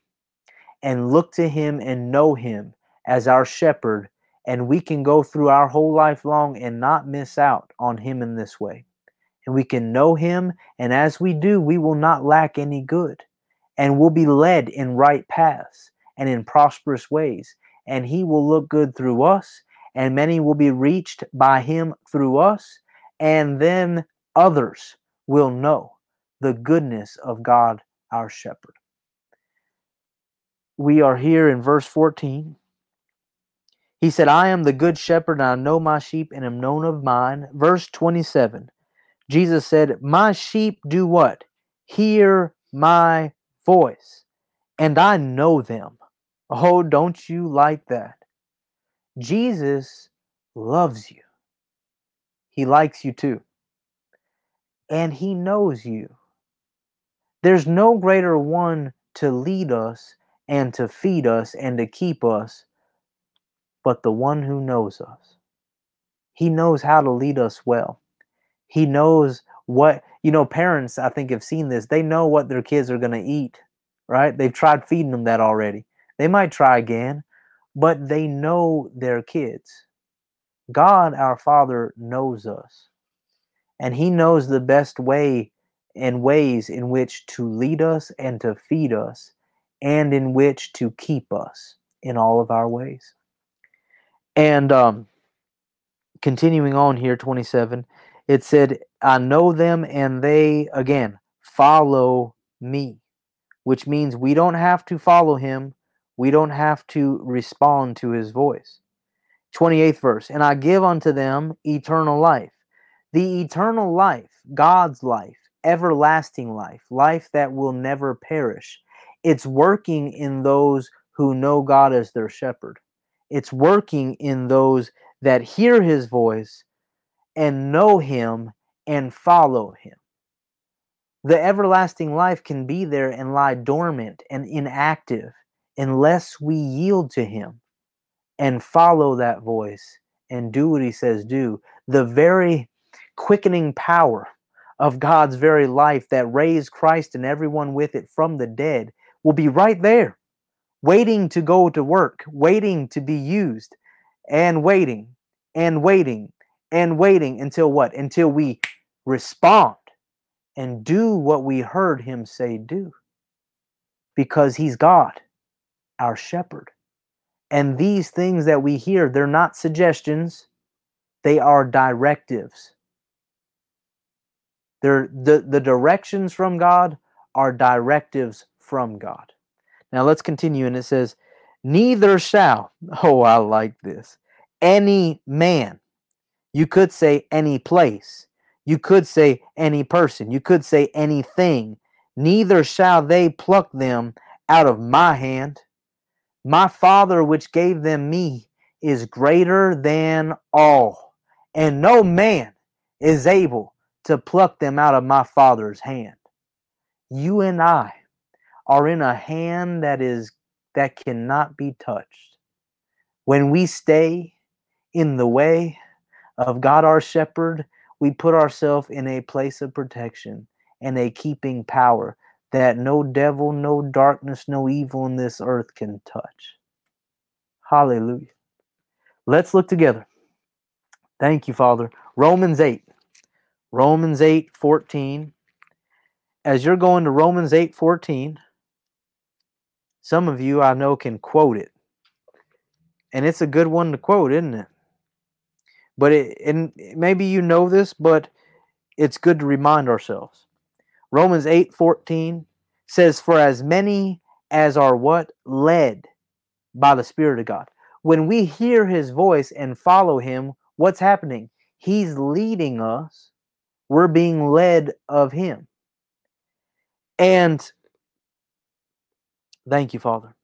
and look to Him and know Him as our shepherd, and we can go through our whole life long and not miss out on Him in this way and we can know him. And as we do, we will not lack any good and we'll be led in right paths and in prosperous ways. And he will look good through us, and many will be reached by him through us. And then others will know the goodness of God, our shepherd. We are here in verse 14. He said, I am the good shepherd, and I know my sheep, and am known of mine. Verse 27 Jesus said, My sheep do what? Hear my voice, and I know them. Oh, don't you like that? Jesus loves you. He likes you too. And he knows you. There's no greater one to lead us and to feed us and to keep us but the one who knows us. He knows how to lead us well. He knows what, you know, parents, I think, have seen this. They know what their kids are going to eat, right? They've tried feeding them that already. They might try again, but they know their kids. God, our Father, knows us. And He knows the best way and ways in which to lead us and to feed us and in which to keep us in all of our ways. And um, continuing on here, 27, it said, I know them and they, again, follow me, which means we don't have to follow him. We don't have to respond to his voice. 28th verse, and I give unto them eternal life. The eternal life, God's life, everlasting life, life that will never perish. It's working in those who know God as their shepherd. It's working in those that hear his voice and know him and follow him. The everlasting life can be there and lie dormant and inactive unless we yield to him and follow that voice and do what he says do. The very quickening power of God's very life that raised Christ and everyone with it from the dead will be right there, waiting to go to work, waiting to be used, and waiting and waiting and waiting until what? Until we respond and do what we heard him say do. Because he's God, our shepherd. And these things that we hear, they're not suggestions, they are directives. They're, the, the directions from God are directives from God. Now let's continue, and it says, Neither shall, oh, I like this, any man, you could say any place, you could say any person, you could say anything, neither shall they pluck them out of my hand. My Father, which gave them me, is greater than all, and no man is able to pluck them out of my Father's hand. You and I are in a hand that is that cannot be touched. When we stay in the way of God our shepherd, we put ourselves in a place of protection and a keeping power that no devil, no darkness, no evil in this earth can touch. Hallelujah. Let's look together. Thank you, Father. Romans 8. Romans 8 14. As you're going to Romans 8 14, some of you I know can quote it. And it's a good one to quote, isn't it? But it, and maybe you know this, but it's good to remind ourselves. Romans 8 14 says, For as many as are what? Led by the Spirit of God. When we hear his voice and follow him, what's happening? He's leading us we're being led of Him. And thank you, Father.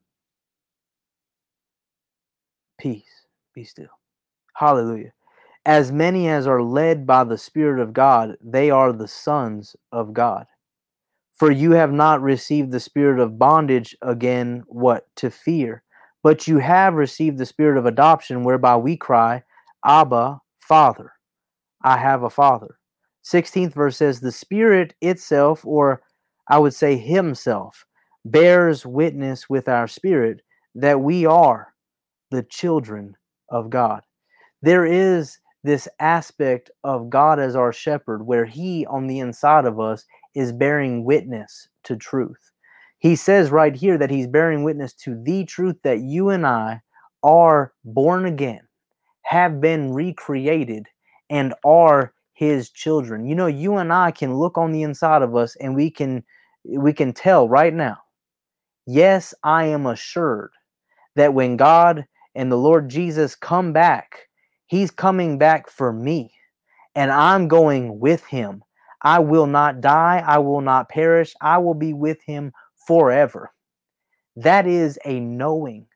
Peace. Be still. Hallelujah. As many as are led by the Spirit of God, they are the sons of God. For you have not received the spirit of bondage again, what? To fear. But you have received the spirit of adoption, whereby we cry, Abba, Father. I have a Father. 16th verse says, The Spirit itself, or I would say Himself, bears witness with our spirit that we are the children of God. There is this aspect of God as our shepherd where He, on the inside of us, is bearing witness to truth. He says right here that He's bearing witness to the truth that you and I are born again, have been recreated, and are his children. You know, you and I can look on the inside of us and we can we can tell right now. Yes, I am assured that when God and the Lord Jesus come back, he's coming back for me and I'm going with him. I will not die, I will not perish. I will be with him forever. That is a knowing.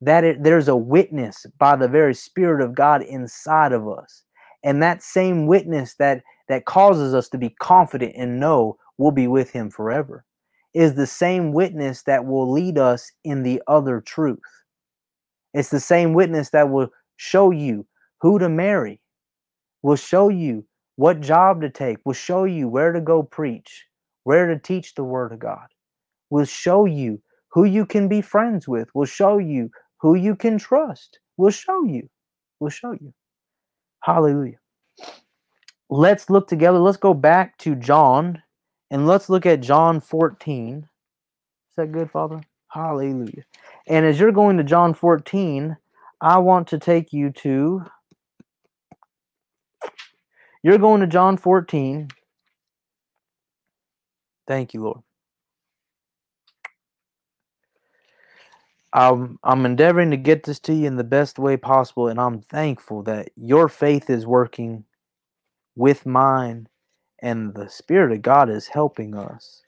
That it, there's a witness by the very spirit of God inside of us and that same witness that that causes us to be confident and know we'll be with him forever is the same witness that will lead us in the other truth it's the same witness that will show you who to marry will show you what job to take will show you where to go preach where to teach the word of god will show you who you can be friends with will show you who you can trust will show you will show you Hallelujah. Let's look together. Let's go back to John and let's look at John 14. Is that good, Father? Hallelujah. And as you're going to John 14, I want to take you to. You're going to John 14. Thank you, Lord. I'm I'm endeavoring to get this to you in the best way possible, and I'm thankful that your faith is working with mine, and the Spirit of God is helping us.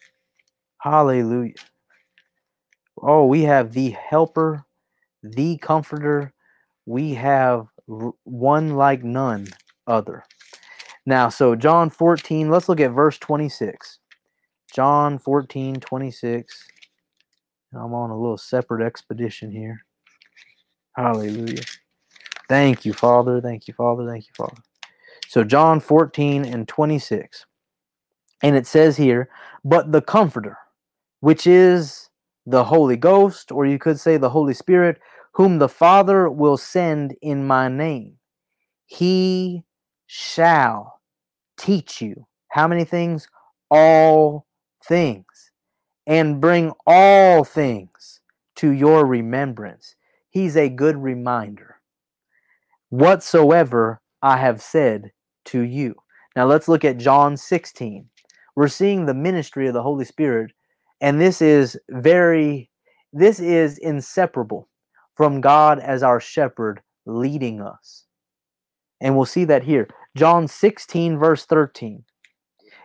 Hallelujah. Oh, we have the helper, the comforter. We have one like none other. Now, so John 14, let's look at verse 26. John 14, 26. I'm on a little separate expedition here. Hallelujah. Thank you, Father. Thank you, Father. Thank you, Father. So, John 14 and 26. And it says here, But the Comforter, which is the Holy Ghost, or you could say the Holy Spirit, whom the Father will send in my name. He shall teach you. How many things? All things. And bring all things to your remembrance. He's a good reminder. Whatsoever I have said to you. Now let's look at John 16. We're seeing the ministry of the Holy Spirit, and this is very, this is inseparable from God as our shepherd leading us. And we'll see that here. John 16, verse 13.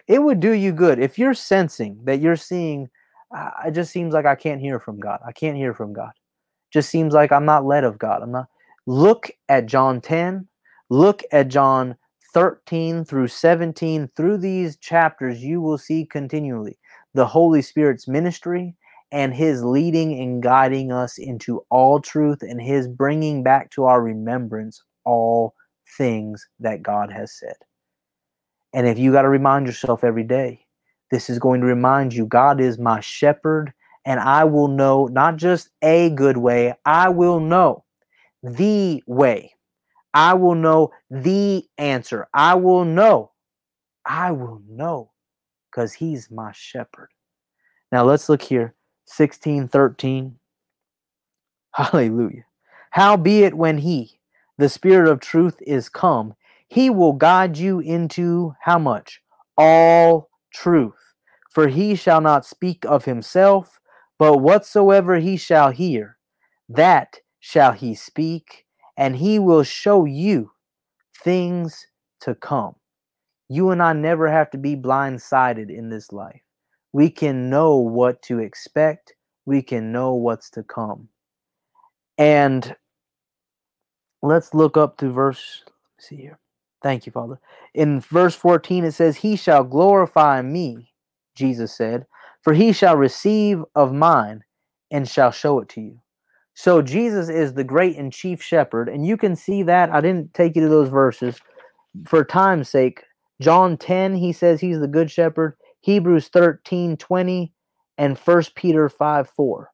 It would do you good if you're sensing that you're seeing, uh, it just seems like I can't hear from God. I can't hear from God. Just seems like I'm not led of God. I'm not. Look at John 10. Look at John 13 through 17. Through these chapters, you will see continually the Holy Spirit's ministry and his leading and guiding us into all truth and his bringing back to our remembrance all things that God has said. And if you got to remind yourself every day, this is going to remind you God is my shepherd, and I will know not just a good way, I will know the way. I will know the answer. I will know. I will know because he's my shepherd. Now let's look here 16 13. Hallelujah. Howbeit, when he, the Spirit of truth, is come, he will guide you into how much? All truth. For he shall not speak of himself, but whatsoever he shall hear, that shall he speak, and he will show you things to come. You and I never have to be blindsided in this life we can know what to expect, we can know what's to come. And let's look up to verse, see here. Thank you, Father. In verse 14, it says, He shall glorify me, Jesus said, for he shall receive of mine and shall show it to you. So Jesus is the great and chief shepherd, and you can see that. I didn't take you to those verses for time's sake. John 10, he says he's the good shepherd. Hebrews 13 20, and 1 Peter 5 4.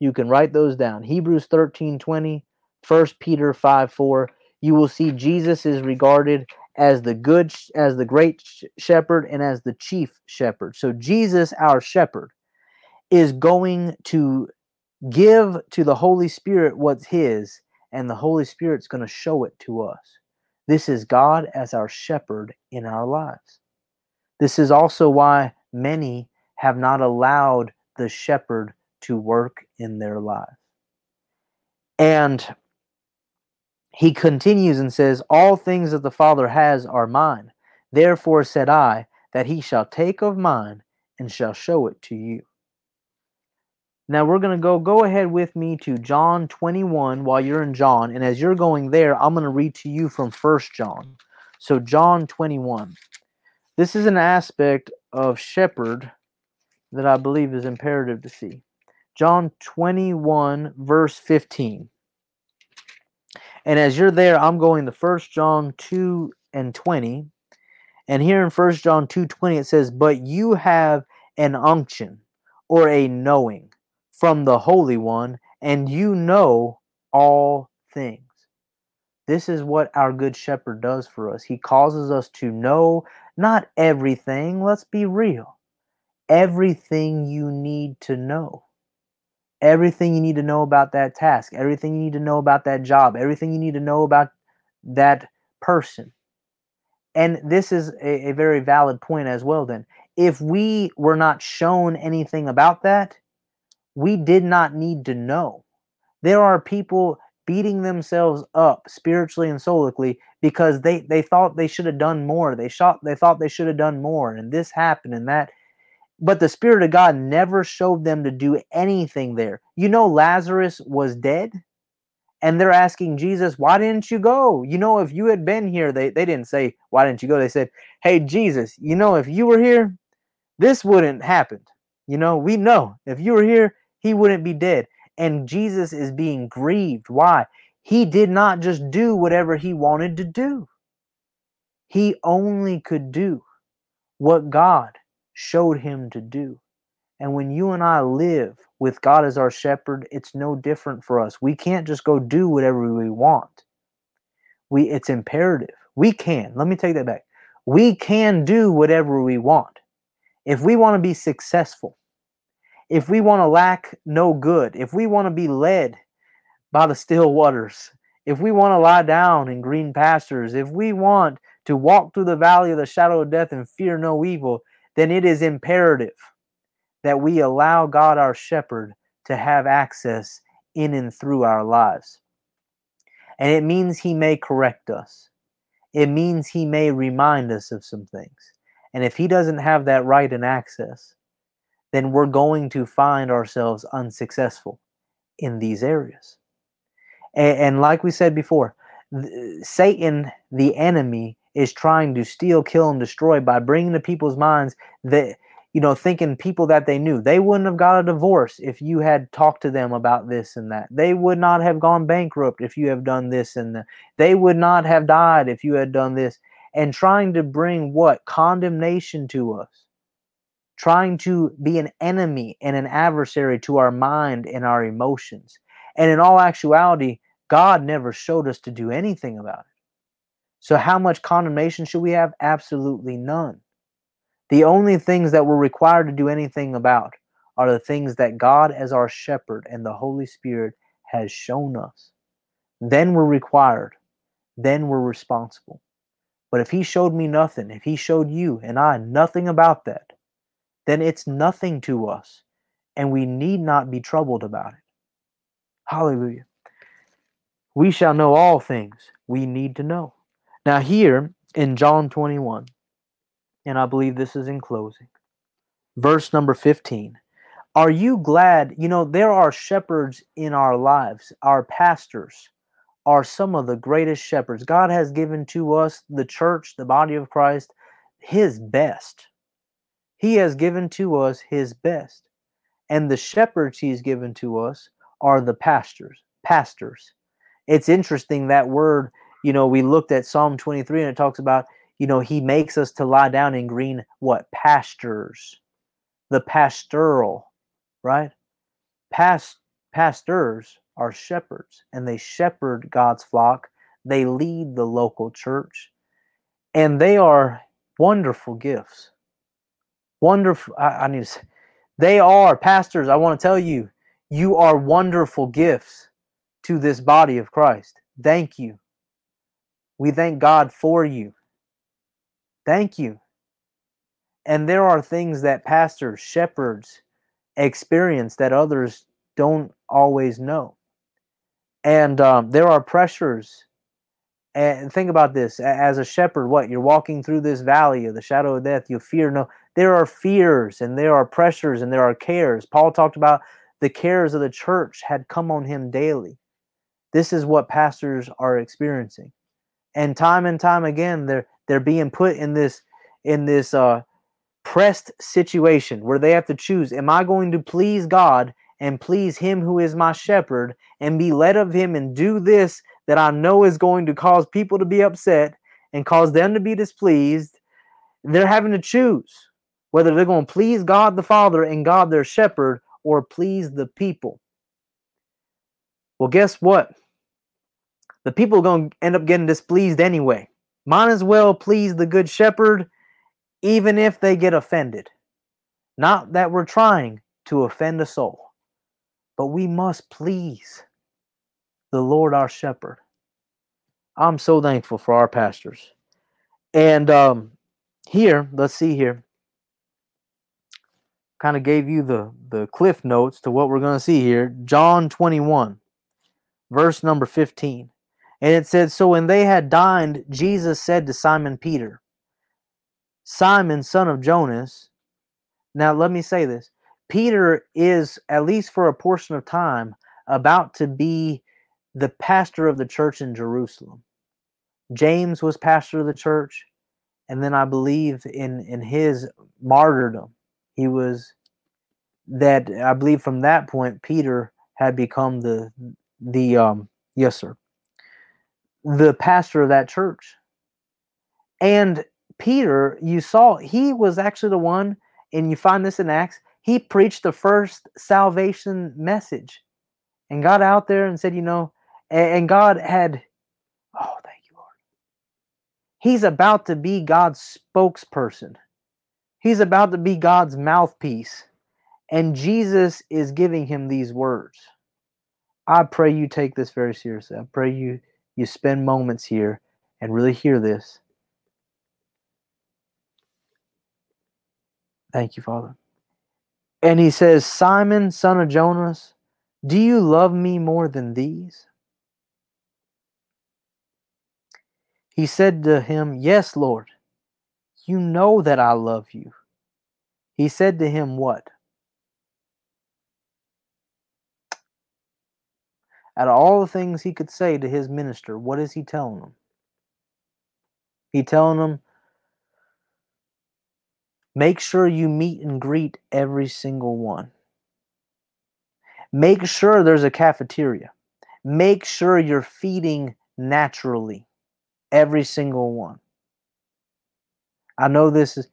You can write those down. Hebrews 13 20, 1 Peter 5 4. You will see Jesus is regarded as the good, as the great shepherd, and as the chief shepherd. So, Jesus, our shepherd, is going to give to the Holy Spirit what's His, and the Holy Spirit's going to show it to us. This is God as our shepherd in our lives. This is also why many have not allowed the shepherd to work in their lives. And he continues and says, All things that the Father has are mine. Therefore said I, that he shall take of mine and shall show it to you. Now we're going to go go ahead with me to John 21 while you're in John and as you're going there I'm going to read to you from First John. So John 21. This is an aspect of shepherd that I believe is imperative to see. John 21, verse 15. And as you're there, I'm going to 1 John 2 and 20. And here in 1 John 2 20, it says, But you have an unction or a knowing from the Holy One, and you know all things. This is what our Good Shepherd does for us. He causes us to know not everything, let's be real. Everything you need to know. Everything you need to know about that task, everything you need to know about that job, everything you need to know about that person. And this is a, a very valid point as well, then. If we were not shown anything about that, we did not need to know. There are people beating themselves up spiritually and soulically because they they thought they should have done more they shot they thought they should have done more and this happened and that but the spirit of god never showed them to do anything there. You know lazarus was dead? And they're asking jesus why didn't you go? You know if you had been here they, they didn't say why didn't you go? They said hey jesus you know if you were here this wouldn't happen you know we know if you were here he wouldn't be dead. And Jesus is being grieved. Why? He did not just do whatever he wanted to do, he only could do what God showed him to do. And when you and I live with God as our shepherd, it's no different for us. We can't just go do whatever we want. We it's imperative. We can. Let me take that back. We can do whatever we want. If we want to be successful, if we want to lack no good, if we want to be led by the still waters, if we want to lie down in green pastures, if we want to walk through the valley of the shadow of death and fear no evil, then it is imperative that we allow God our shepherd to have access in and through our lives. And it means he may correct us. It means he may remind us of some things. And if he doesn't have that right and access, then we're going to find ourselves unsuccessful in these areas. And, and like we said before, Satan, the enemy, is trying to steal, kill, and destroy by bringing to people's minds that you know, thinking people that they knew. They wouldn't have got a divorce if you had talked to them about this and that. They would not have gone bankrupt if you have done this and that. They would not have died if you had done this. And trying to bring what? Condemnation to us. Trying to be an enemy and an adversary to our mind and our emotions. And in all actuality, God never showed us to do anything about it. So, how much condemnation should we have? Absolutely none. The only things that we're required to do anything about are the things that God, as our shepherd and the Holy Spirit, has shown us. Then we're required. Then we're responsible. But if He showed me nothing, if He showed you and I nothing about that, then it's nothing to us, and we need not be troubled about it. Hallelujah. We shall know all things we need to know. Now, here in John 21, and I believe this is in closing. Verse number 15. Are you glad? You know, there are shepherds in our lives. Our pastors are some of the greatest shepherds. God has given to us, the church, the body of Christ, his best. He has given to us his best. And the shepherds he's given to us are the pastors. Pastors. It's interesting that word, you know, we looked at Psalm 23 and it talks about you know, he makes us to lie down in green what pastures, the pastoral, right? Past pastors are shepherds, and they shepherd God's flock. They lead the local church, and they are wonderful gifts. Wonderful. I, I need to. Say, they are pastors. I want to tell you, you are wonderful gifts to this body of Christ. Thank you. We thank God for you. Thank you. And there are things that pastors, shepherds experience that others don't always know. And um, there are pressures. And think about this as a shepherd, what? You're walking through this valley of the shadow of death, you fear no. There are fears and there are pressures and there are cares. Paul talked about the cares of the church had come on him daily. This is what pastors are experiencing. And time and time again, they're they're being put in this in this uh pressed situation where they have to choose am i going to please god and please him who is my shepherd and be led of him and do this that i know is going to cause people to be upset and cause them to be displeased? They're having to choose whether they're going to please god the father and god their shepherd or please the people. Well guess what the people are going to end up getting displeased anyway might as well please the good shepherd, even if they get offended. Not that we're trying to offend a soul, but we must please the Lord our shepherd. I'm so thankful for our pastors. And um, here, let's see here. Kind of gave you the, the cliff notes to what we're going to see here. John 21, verse number 15. And it said, So when they had dined, Jesus said to Simon Peter, Simon, son of Jonas. Now, let me say this Peter is, at least for a portion of time, about to be the pastor of the church in Jerusalem. James was pastor of the church, and then I believe in in his martyrdom, he was that I believe from that point Peter had become the the um yes sir the pastor of that church. And Peter, you saw, he was actually the one, and you find this in Acts, he preached the first salvation message and got out there and said, you know, and God had, oh, thank you, Lord. He's about to be God's spokesperson, he's about to be God's mouthpiece. And Jesus is giving him these words. I pray you take this very seriously. I pray you you spend moments here and really hear this. Thank you, Father. And he says, Simon, son of Jonas, do you love me more than these? He said to him, Yes, Lord, you know that I love you. He said to him, What? Out of all the things he could say to his minister, what is he telling him? He telling him, Make sure you meet and greet every single one. Make sure there's a cafeteria. Make sure you're feeding naturally every single one. I know this is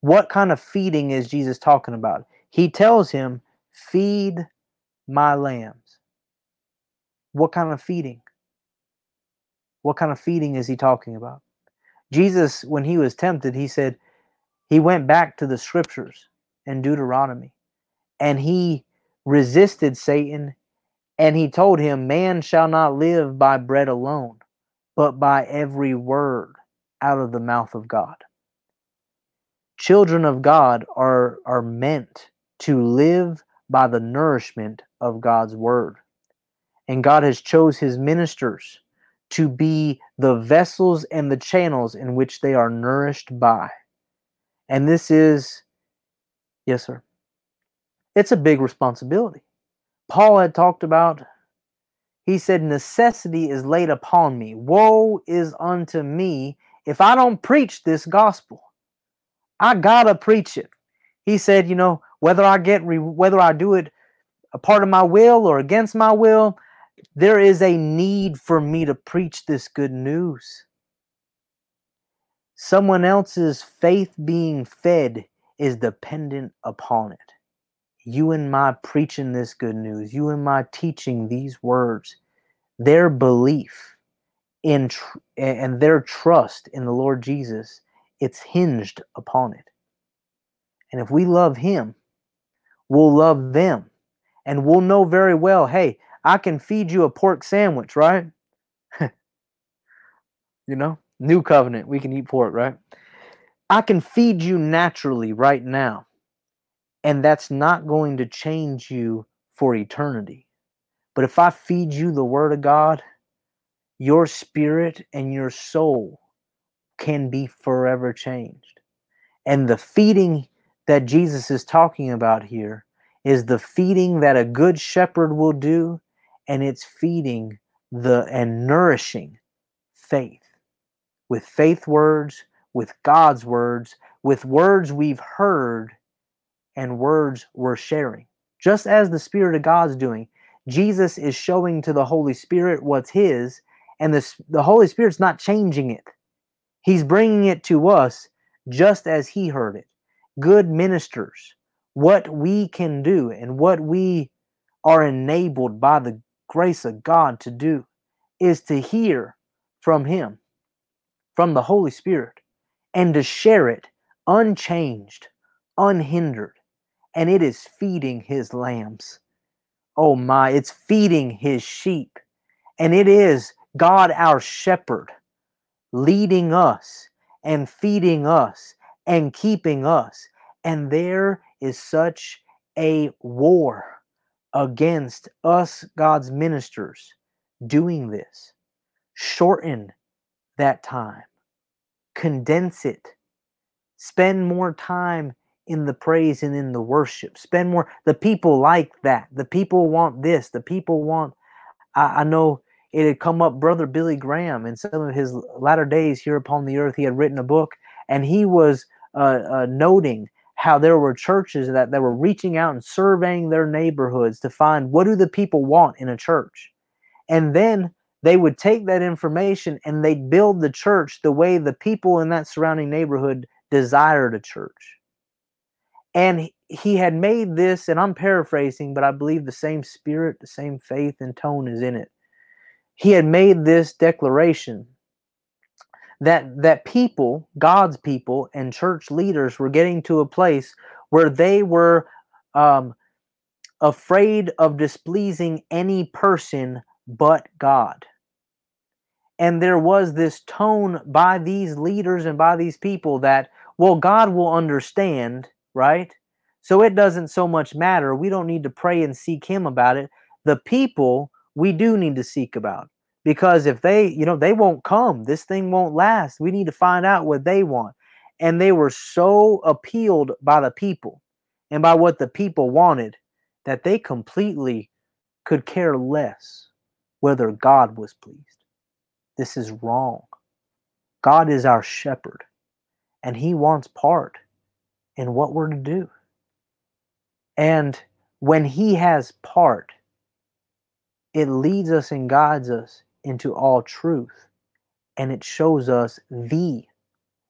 what kind of feeding is Jesus talking about? He tells him, Feed my lambs. What kind of feeding? What kind of feeding is he talking about? Jesus, when he was tempted, he said, he went back to the scriptures in Deuteronomy and he resisted Satan and he told him, Man shall not live by bread alone, but by every word out of the mouth of God. Children of God are, are meant to live by the nourishment of God's word. And God has chose his ministers to be the vessels and the channels in which they are nourished by. And this is, yes, sir, it's a big responsibility. Paul had talked about, he said, necessity is laid upon me. Woe is unto me if I don't preach this gospel. I gotta preach it. He said, you know, whether I get, re- whether I do it a part of my will or against my will, there is a need for me to preach this good news. Someone else's faith being fed is dependent upon it. You and my preaching this good news, you and my teaching these words, their belief in tr- and their trust in the Lord Jesus, it's hinged upon it. And if we love him, we'll love them. And we'll know very well, hey, I can feed you a pork sandwich, right? you know? New covenant, we can eat pork, right? I can feed you naturally right now. And that's not going to change you for eternity. But if I feed you the word of God, your spirit and your soul can be forever changed. And the feeding that Jesus is talking about here is the feeding that a good shepherd will do, and it's feeding the and nourishing faith with faith words, with God's words, with words we've heard and words we're sharing. Just as the Spirit of God's doing, Jesus is showing to the Holy Spirit what's His, and the, the Holy Spirit's not changing it. He's bringing it to us just as He heard it. Good ministers, what we can do and what we are enabled by the grace of God to do is to hear from Him from the Holy Spirit and to share it unchanged, unhindered. And it is feeding his lambs. Oh my, it's feeding his sheep. And it is God, our shepherd, leading us and feeding us and keeping us. And there is such a war against us, God's ministers, doing this. Shorten that time. Condense it. Spend more time in the praise and in the worship. Spend more the people like that. The people want this. The people want i, I know it had come up brother billy graham in some of his latter days here upon the earth. He had written a book and he was uh, uh, noting how there were churches that, that were reaching out and surveying their neighborhoods to find what do the people want in a church and then they would take that information and they'd build the church the way the people in that surrounding neighborhood desired a church. And he had made this, and I'm paraphrasing, but I believe the same spirit, the same faith and tone is in it. He had made this declaration that that people, God's people, and church leaders were getting to a place where they were um, afraid of displeasing any person but God. And there was this tone by these leaders and by these people that, well, God will understand, right? So it doesn't so much matter. We don't need to pray and seek Him about it. The people we do need to seek about because if they, you know, they won't come, this thing won't last. We need to find out what they want. And they were so appealed by the people and by what the people wanted that they completely could care less whether God was pleased. This is wrong. God is our shepherd, and He wants part in what we're to do. And when He has part, it leads us and guides us into all truth, and it shows us the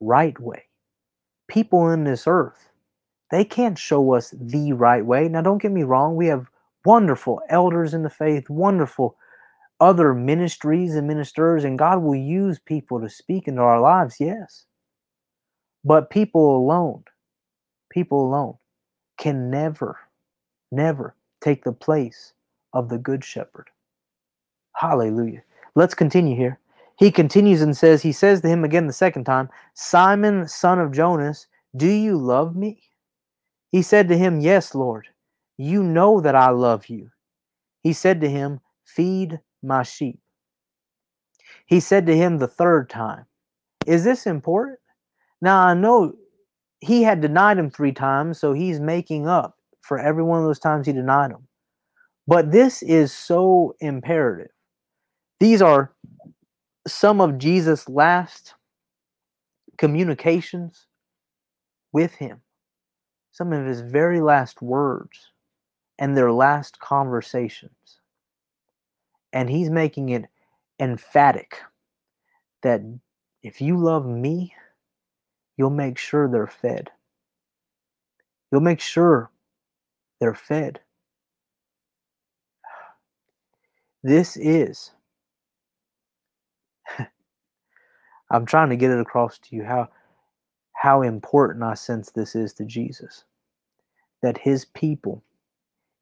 right way. People in this earth, they can't show us the right way. Now, don't get me wrong, we have wonderful elders in the faith, wonderful other ministries and ministers, and God will use people to speak into our lives, yes. But people alone, people alone can never, never take the place of the Good Shepherd. Hallelujah. Let's continue here. He continues and says, He says to him again the second time, Simon, son of Jonas, do you love me? He said to him, Yes, Lord, you know that I love you. He said to him, Feed my sheep. He said to him the third time, Is this important? Now I know he had denied him three times, so he's making up for every one of those times he denied him. But this is so imperative. These are some of Jesus' last communications with him, some of his very last words and their last conversations. And he's making it emphatic that if you love me, you'll make sure they're fed. You'll make sure they're fed. This is, I'm trying to get it across to you how, how important I sense this is to Jesus. That his people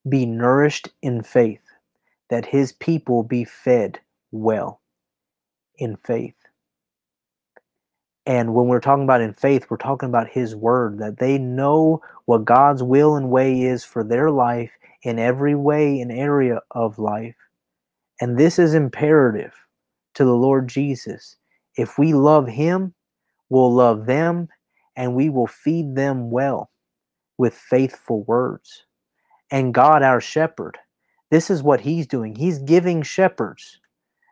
be nourished in faith that his people be fed well in faith. And when we're talking about in faith, we're talking about his word, that they know what God's will and way is for their life in every way and area of life. And this is imperative to the Lord Jesus. If we love him, we'll love them and we will feed them well with faithful words. And God, our shepherd, this is what he's doing. He's giving shepherds.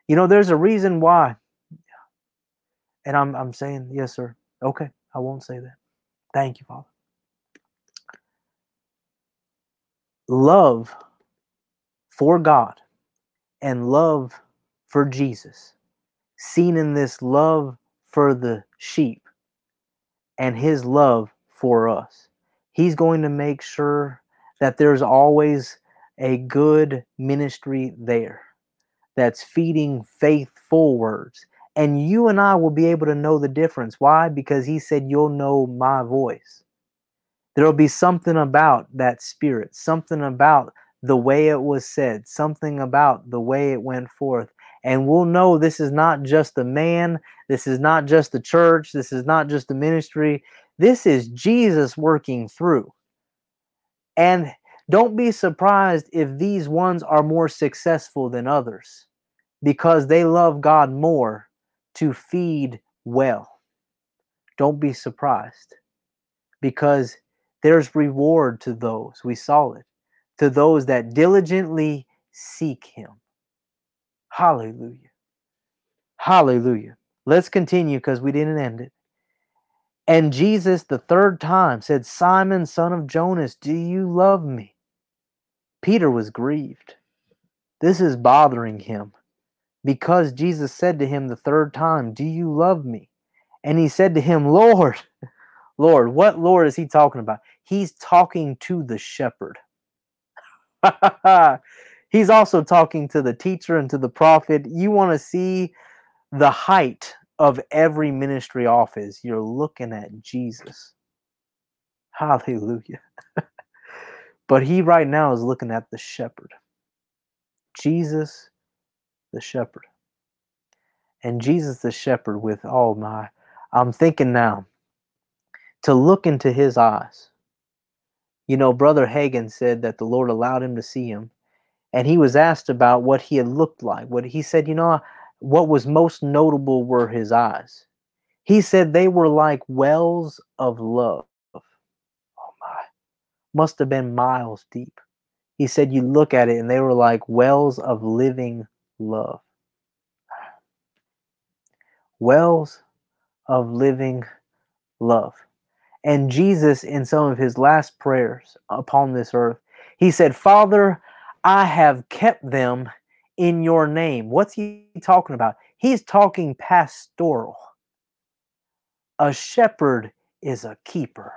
You know, there's a reason why. And I'm I'm saying, yes, sir. Okay, I won't say that. Thank you, Father. Love for God and love for Jesus, seen in this love for the sheep and his love for us. He's going to make sure that there's always a good ministry there that's feeding faithful words. And you and I will be able to know the difference. Why? Because he said, You'll know my voice. There'll be something about that spirit, something about the way it was said, something about the way it went forth. And we'll know this is not just the man, this is not just the church, this is not just the ministry. This is Jesus working through. And don't be surprised if these ones are more successful than others because they love God more to feed well. Don't be surprised because there's reward to those, we saw it, to those that diligently seek Him. Hallelujah. Hallelujah. Let's continue because we didn't end it. And Jesus, the third time, said, Simon, son of Jonas, do you love me? Peter was grieved. This is bothering him because Jesus said to him the third time, Do you love me? And he said to him, Lord, Lord. What Lord is he talking about? He's talking to the shepherd. He's also talking to the teacher and to the prophet. You want to see the height of every ministry office. You're looking at Jesus. Hallelujah. but he right now is looking at the shepherd. Jesus, the shepherd. And Jesus, the shepherd, with oh my, I'm thinking now to look into his eyes. You know, Brother Hagin said that the Lord allowed him to see him. And he was asked about what he had looked like. What he said, you know, what was most notable were his eyes. He said they were like wells of love. Oh my, must have been miles deep. He said, you look at it and they were like wells of living love. Wells of living love. And Jesus, in some of his last prayers upon this earth, he said, Father, I have kept them in your name. What's he talking about? He's talking pastoral. A shepherd is a keeper,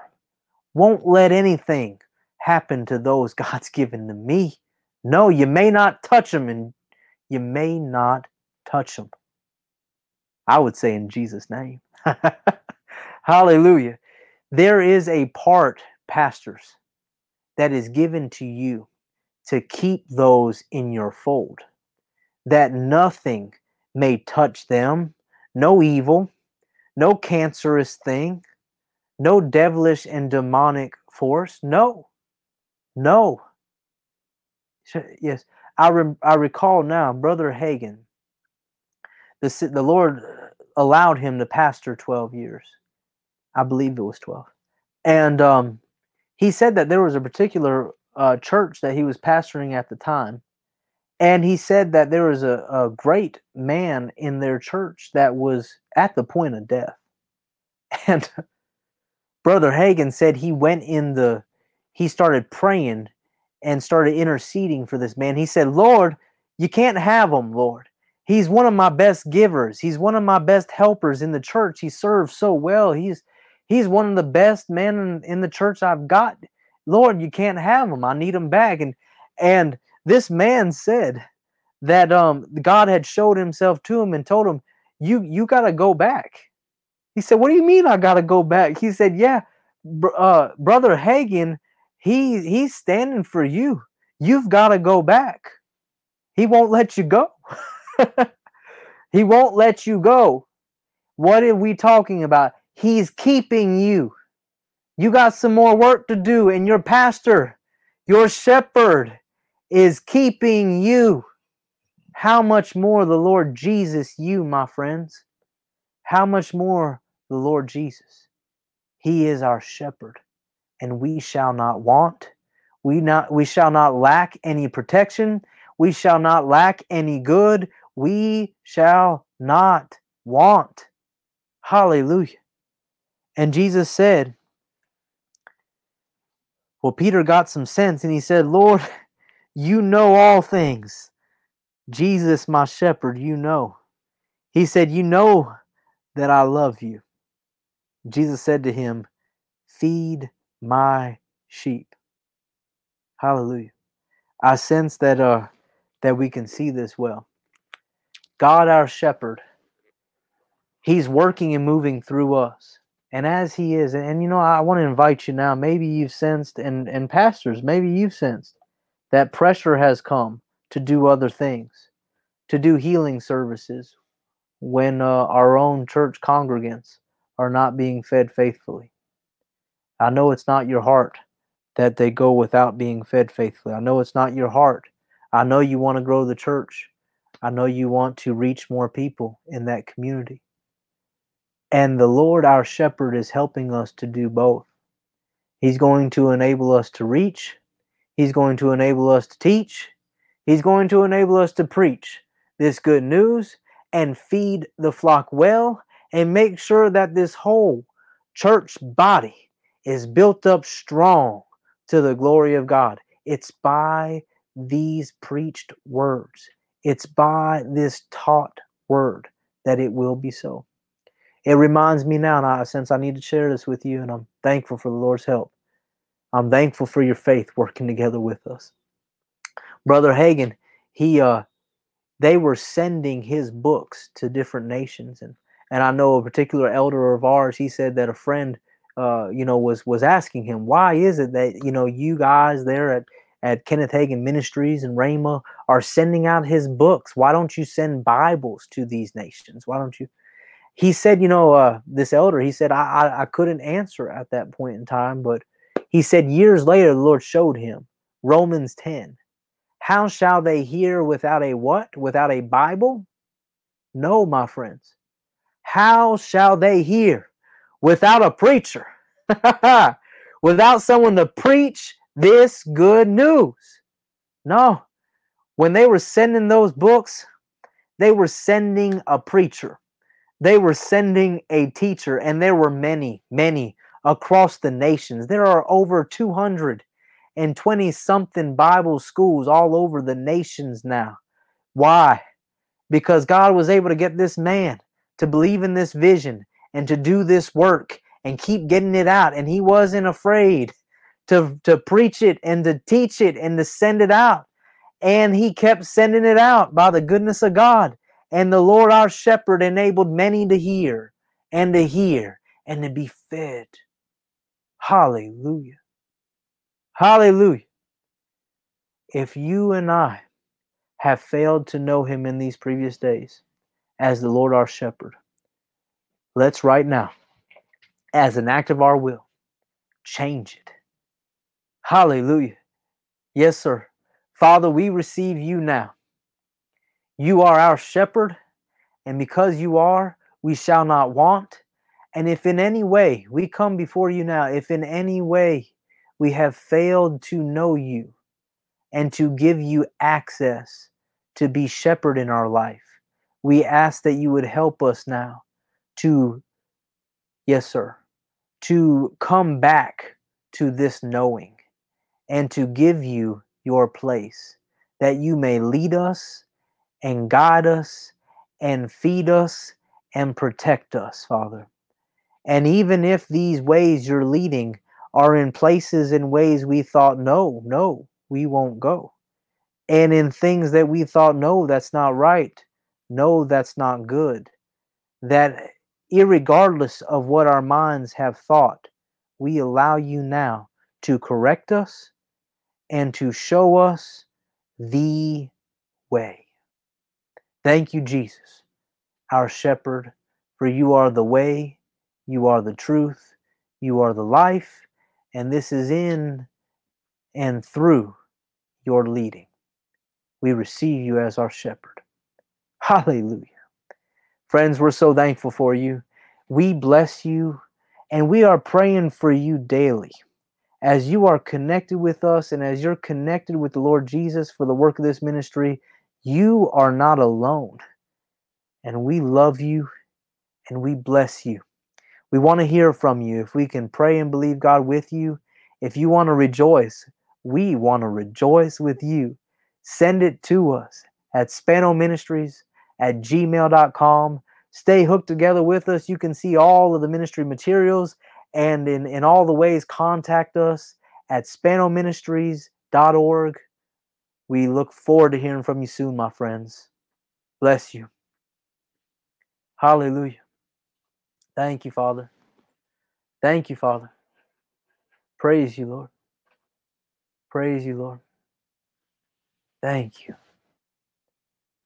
won't let anything happen to those God's given to me. No, you may not touch them and you may not touch them. I would say in Jesus' name. Hallelujah. There is a part, pastors, that is given to you to keep those in your fold, that nothing may touch them, no evil, no cancerous thing, no devilish and demonic force. No, no. Yes, I, re- I recall now, Brother Hagin, the, the Lord allowed him to pastor 12 years. I believe it was 12. And um, he said that there was a particular uh, church that he was pastoring at the time. And he said that there was a, a great man in their church that was at the point of death. And Brother Hagin said he went in the, he started praying and started interceding for this man. He said, Lord, you can't have him, Lord. He's one of my best givers. He's one of my best helpers in the church. He serves so well. He's he's one of the best men in, in the church I've got. Lord, you can't have them. I need them back. And and this man said that um God had showed himself to him and told him, You you gotta go back. He said, What do you mean I gotta go back? He said, Yeah, br- uh, brother Hagin, he he's standing for you. You've got to go back. He won't let you go. he won't let you go. What are we talking about? He's keeping you. You got some more work to do, and your pastor, your shepherd, is keeping you. How much more the Lord Jesus, you, my friends? How much more the Lord Jesus? He is our shepherd, and we shall not want. We not we shall not lack any protection. We shall not lack any good we shall not want. Hallelujah. And Jesus said, Well, Peter got some sense and he said, Lord, you know all things. Jesus, my shepherd, you know. He said, You know that I love you. Jesus said to him, Feed my sheep. Hallelujah. I sense that uh that we can see this well. God, our shepherd, He's working and moving through us. And as He is, and you know, I want to invite you now, maybe you've sensed, and, and pastors, maybe you've sensed that pressure has come to do other things, to do healing services when uh, our own church congregants are not being fed faithfully. I know it's not your heart that they go without being fed faithfully. I know it's not your heart. I know you want to grow the church. I know you want to reach more people in that community. And the Lord, our shepherd, is helping us to do both. He's going to enable us to reach, He's going to enable us to teach, He's going to enable us to preach this good news and feed the flock well and make sure that this whole church body is built up strong to the glory of God. It's by these preached words. It's by this taught word that it will be so. It reminds me now, and I sense I need to share this with you, and I'm thankful for the Lord's help. I'm thankful for your faith working together with us. Brother Hagin, he uh they were sending his books to different nations and and I know a particular elder of ours, he said that a friend uh, you know, was was asking him, why is it that, you know, you guys there at at Kenneth Hagin Ministries and Rhema are sending out his books. Why don't you send Bibles to these nations? Why don't you? He said, you know, uh, this elder, he said, I, I, I couldn't answer at that point in time, but he said years later, the Lord showed him Romans 10. How shall they hear without a what? Without a Bible? No, my friends. How shall they hear without a preacher? without someone to preach this good news. No, when they were sending those books, they were sending a preacher, they were sending a teacher, and there were many, many across the nations. There are over 220 something Bible schools all over the nations now. Why? Because God was able to get this man to believe in this vision and to do this work and keep getting it out. And he wasn't afraid to, to preach it and to teach it and to send it out. And he kept sending it out by the goodness of God. And the Lord our shepherd enabled many to hear and to hear and to be fed. Hallelujah. Hallelujah. If you and I have failed to know him in these previous days as the Lord our shepherd, let's right now, as an act of our will, change it Hallelujah. Yes, sir. Father, we receive you now. You are our shepherd, and because you are, we shall not want. And if in any way we come before you now, if in any way we have failed to know you and to give you access to be shepherd in our life, we ask that you would help us now to, yes, sir, to come back to this knowing and to give you your place, that you may lead us and guide us and feed us and protect us, Father. And even if these ways you're leading are in places and ways we thought, no, no, we won't go. And in things that we thought, no, that's not right, no, that's not good, that irregardless of what our minds have thought, we allow you now to correct us and to show us the way. Thank you, Jesus, our shepherd, for you are the way, you are the truth, you are the life, and this is in and through your leading. We receive you as our shepherd. Hallelujah. Friends, we're so thankful for you. We bless you, and we are praying for you daily as you are connected with us and as you're connected with the Lord Jesus for the work of this ministry, you are not alone. And we love you and we bless you. We want to hear from you. If we can pray and believe God with you, if you want to rejoice, we want to rejoice with you. Send it to us at Spano Ministries at gmail.com. Stay hooked together with us. You can see all of the ministry materials and in, in all the ways, contact us at spanoministries.org. We look forward to hearing from you soon, my friends. Bless you. Hallelujah. Thank you, Father. Thank you, Father. Praise you, Lord. Praise you, Lord. Thank you.